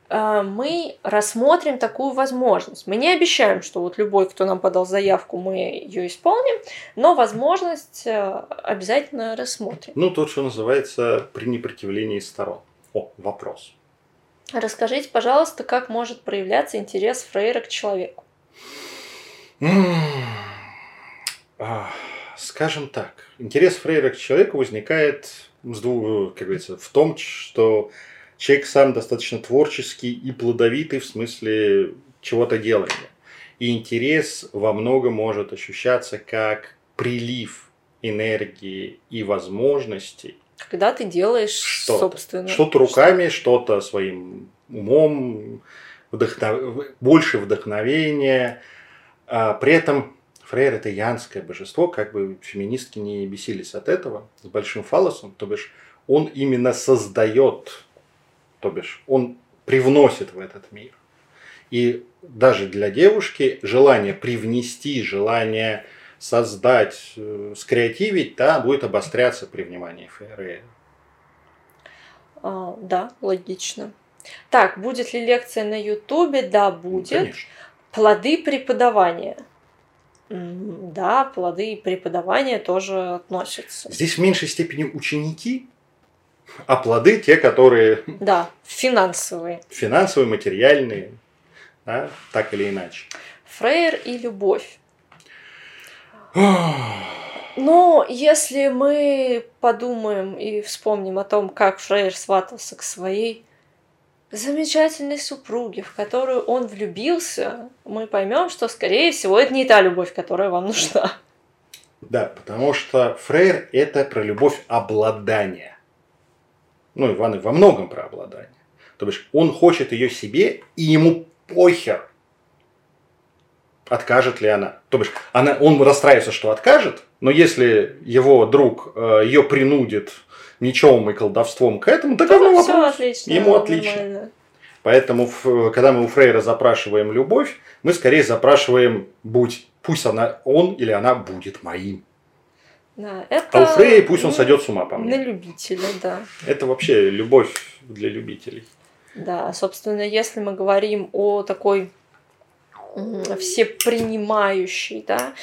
B: Э, Мы рассмотрим такую возможность. Мы не обещаем, что вот любой, кто нам подал заявку, мы ее исполним, но возможность э, обязательно рассмотрим.
A: Ну, тут, что называется, при непротивлении сторон. О, вопрос.
B: Расскажите, пожалуйста, как может проявляться интерес Фрейра к человеку.
A: А, Скажем так, интерес Фрейра к человеку возникает с двух, как говорится, в том, что человек сам достаточно творческий и плодовитый в смысле чего-то делания. И интерес во многом может ощущаться как прилив энергии и возможностей.
B: Когда ты делаешь,
A: Что-то.
B: собственно...
A: Что-то руками, что-то своим умом, вдохнов- больше вдохновения. А при этом Фрейр это янское божество, как бы феминистки не бесились от этого, с большим фалосом, то бишь он именно создает, то бишь он привносит в этот мир. И даже для девушки желание привнести, желание создать, э, скреативить, да, будет обостряться при внимании Фрейра.
B: А, да, логично. Так, будет ли лекция на Ютубе? Да, будет.
A: Конечно.
B: Плоды преподавания. Да, плоды преподавания тоже относятся.
A: Здесь в меньшей степени ученики, а плоды те, которые
B: Да, финансовые.
A: финансовые, материальные, да, так или иначе.
B: Фрейр и любовь. Ну, если мы подумаем и вспомним о том, как Фрейр сватался к своей замечательной супруге, в которую он влюбился, мы поймем, что, скорее всего, это не та любовь, которая вам нужна.
A: Да, потому что Фрейр – это про любовь обладания. Ну, Иван и во многом про обладание. То бишь, он хочет ее себе, и ему похер, откажет ли она. То бишь, она, он расстраивается, что откажет, но если его друг э, ее принудит мечом и колдовством к этому, так равно вопрос.
B: отлично.
A: Ему отлично.
B: нормально.
A: Поэтому, когда мы у Фрейра запрашиваем любовь, мы скорее запрашиваем будь, пусть она, он или она будет моим.
B: Да, это...
A: А у Фрейя пусть он
B: ну,
A: сойдет с ума по
B: На
A: мне.
B: любителя, да.
A: Это вообще любовь для любителей.
B: Да, собственно, если мы говорим о такой всепринимающей да,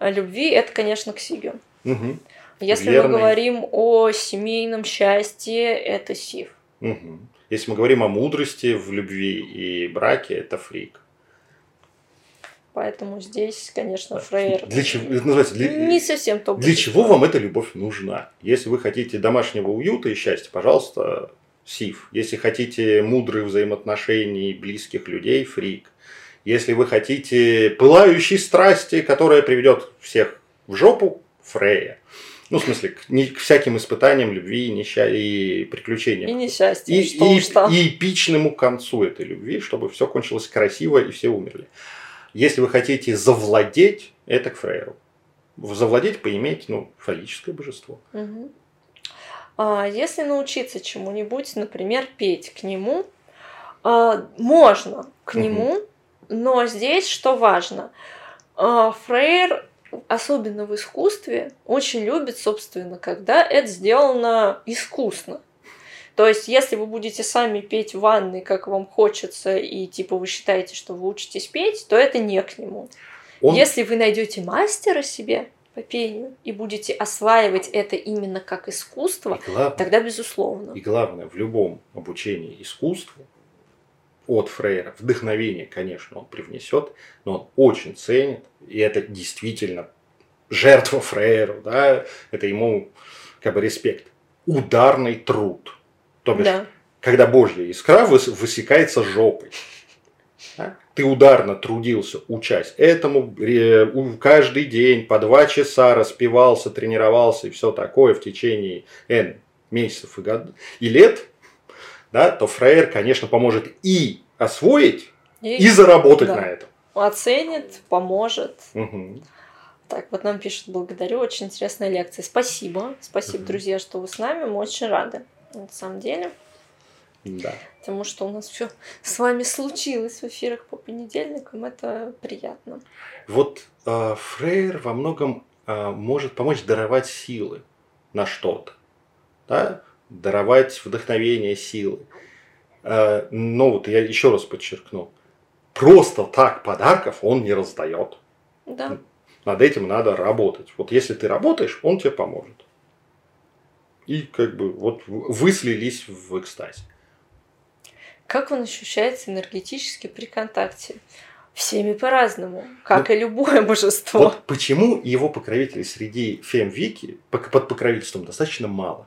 B: любви, это, конечно, к Сигю.
A: Мгм,
B: Если
A: Верный.
B: мы говорим о семейном счастье, это Сив.
A: мгм. Если мы говорим о мудрости в любви и браке, это фрик.
B: Поэтому здесь, конечно, Фрейр
A: Для чего? Это называется, для,
B: не совсем то.
A: для чего вам эта любовь нужна? Если вы хотите домашнего уюта и счастья, пожалуйста, сив. Если хотите мудрых взаимоотношений близких людей, фрик. Если вы хотите пылающей страсти, которая приведет всех в жопу, Фрея. Ну, в смысле, к, не- к всяким испытаниям любви и, несча... и приключениям.
B: И несчастье,
A: И,
B: что
A: и- и эпичному концу этой любви, чтобы все кончилось красиво и все умерли. Если вы хотите завладеть, это к Фрейру. Завладеть, поиметь, ну, фаллическое божество.
B: Мгм. А если научиться чему-нибудь, например, петь к нему, а, можно к нему, но здесь что важно, а, Фрейр, особенно в искусстве, очень любит, собственно, когда это сделано искусно. То есть, если вы будете сами петь в ванной, как вам хочется, и типа вы считаете, что вы учитесь петь, то это не к нему.
A: Он,
B: Если вы найдете мастера себе по пению и будете осваивать это именно как искусство,
A: и, главное,
B: тогда безусловно.
A: и главное, в любом обучении искусству от Фрейра вдохновение, конечно, он привнесет, но он очень ценит, и это действительно жертва Фрейру, да, это ему как бы респект. Ударный труд. То бишь,
B: Да.
A: когда Божья искра выс- высекается жопой. Да? Ты ударно трудился, учась этому, каждый день по два часа распевался, тренировался и все такое в течение N месяцев и, год, и лет, да, то Фрейер, конечно, поможет и освоить,
B: И,
A: и заработать
B: да.
A: на этом.
B: оценит, поможет.
A: Мгм.
B: Так, вот нам пишут, благодарю, очень интересная лекция. Спасибо. Спасибо,
A: Мгм.
B: друзья, что вы с нами. Мы очень рады. На самом деле.
A: Да.
B: Потому что у нас все с вами случилось в эфирах по понедельникам. Это приятно.
A: Вот э, Фрейер во многом э, может помочь даровать силы на что-то. Да? Даровать вдохновение, силы. Э, но вот я еще раз подчеркну. Просто так подарков он не раздает.
B: Да.
A: Над этим надо работать. Вот если ты работаешь, он тебе поможет. И как бы вот вы слились в экстазе.
B: Как он ощущается энергетически при контакте? Всеми по-разному, как и любое божество.
A: Вот почему его покровителей среди фемвики под покровительством достаточно мало.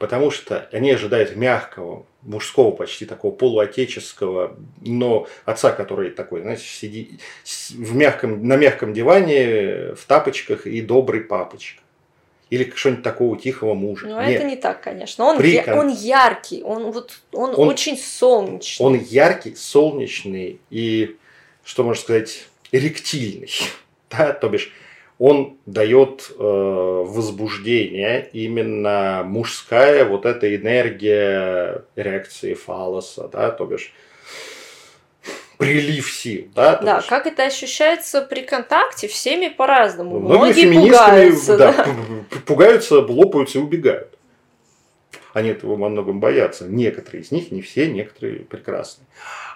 A: Потому что они ожидают мягкого, мужского, почти такого полуотеческого, но отца, который такой, знаете, сидит в мягком, на мягком диване, в тапочках и добрый папочка. Или что-нибудь такого тихого мужа.
B: Но
A: Нет,
B: это не так, конечно. Он,
A: При
B: я- он яркий, он вот он,
A: Он-
B: очень солнечный.
A: он яркий, солнечный и, что можно сказать, эректильный. Да, то бишь, он дает э, возбуждение, именно мужская вот эта энергия реакции фалоса, да, то бишь прилив сил, да,
B: Да,
A: бишь,
B: как это ощущается при контакте, всеми по-разному.
A: многими
B: Многие
A: феминистками,
B: пугаются,
A: да,
B: да.
A: пугаются, лопаются и убегают. Они этого во многом боятся. Некоторые из них, не все, некоторые прекрасные.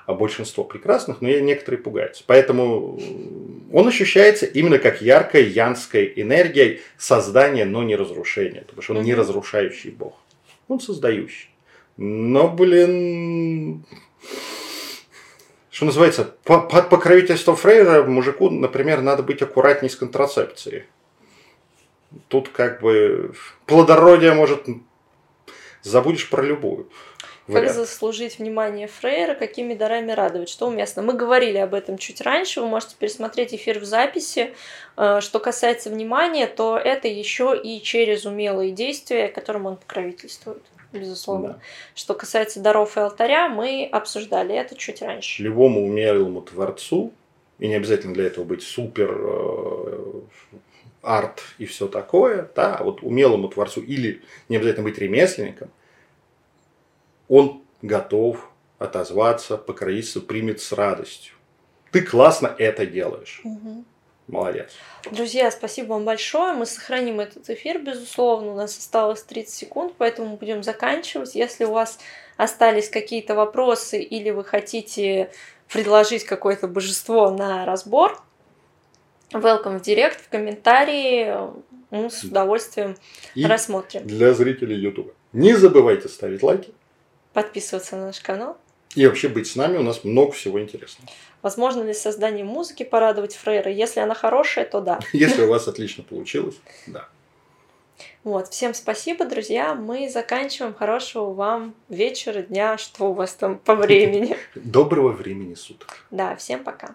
A: А большинство прекрасных, но и некоторые пугаются. Поэтому он ощущается именно как яркая янская энергия создания, но не разрушения. Потому что он не разрушающий бог. Он создающий. Но, блин, что называется, под покровительством Фрейра мужику, например, надо быть аккуратней с контрацепцией. Тут как бы плодородие может забудешь про любую.
B: Как заслужить внимание Фрейра, какими дарами радовать, что уместно. Мы говорили об этом чуть раньше, вы можете пересмотреть эфир в записи. Э, что касается внимания, то это еще и через умелые действия, которым он покровительствует безусловно. Да. Что касается даров и алтаря, мы обсуждали это чуть раньше.
A: Любому умелому творцу, и не обязательно для этого быть супер э, арт и все такое, да, а вот умелому творцу или не обязательно быть ремесленником, он готов отозваться, покровительство примет с радостью. Ты классно это делаешь. Угу. Молодец.
B: Друзья, спасибо вам большое. Мы сохраним этот эфир, безусловно. У нас осталось 30 секунд, поэтому будем заканчивать. Если у вас остались какие-то вопросы или вы хотите предложить какое-то божество на разбор, welcome в директ, в комментарии. Мы с удовольствием И рассмотрим.
A: Для зрителей YouTube. Не забывайте ставить лайки.
B: Подписываться на наш канал.
A: И вообще быть с нами, у нас много всего интересного.
B: Возможно ли создание музыки порадовать Фрейра? Если она хорошая, то да.
A: Если у вас отлично получилось, да.
B: Вот, всем спасибо, друзья. Мы заканчиваем. Хорошего вам вечера, дня, что у вас там по времени.
A: Доброго времени суток.
B: Да, всем пока.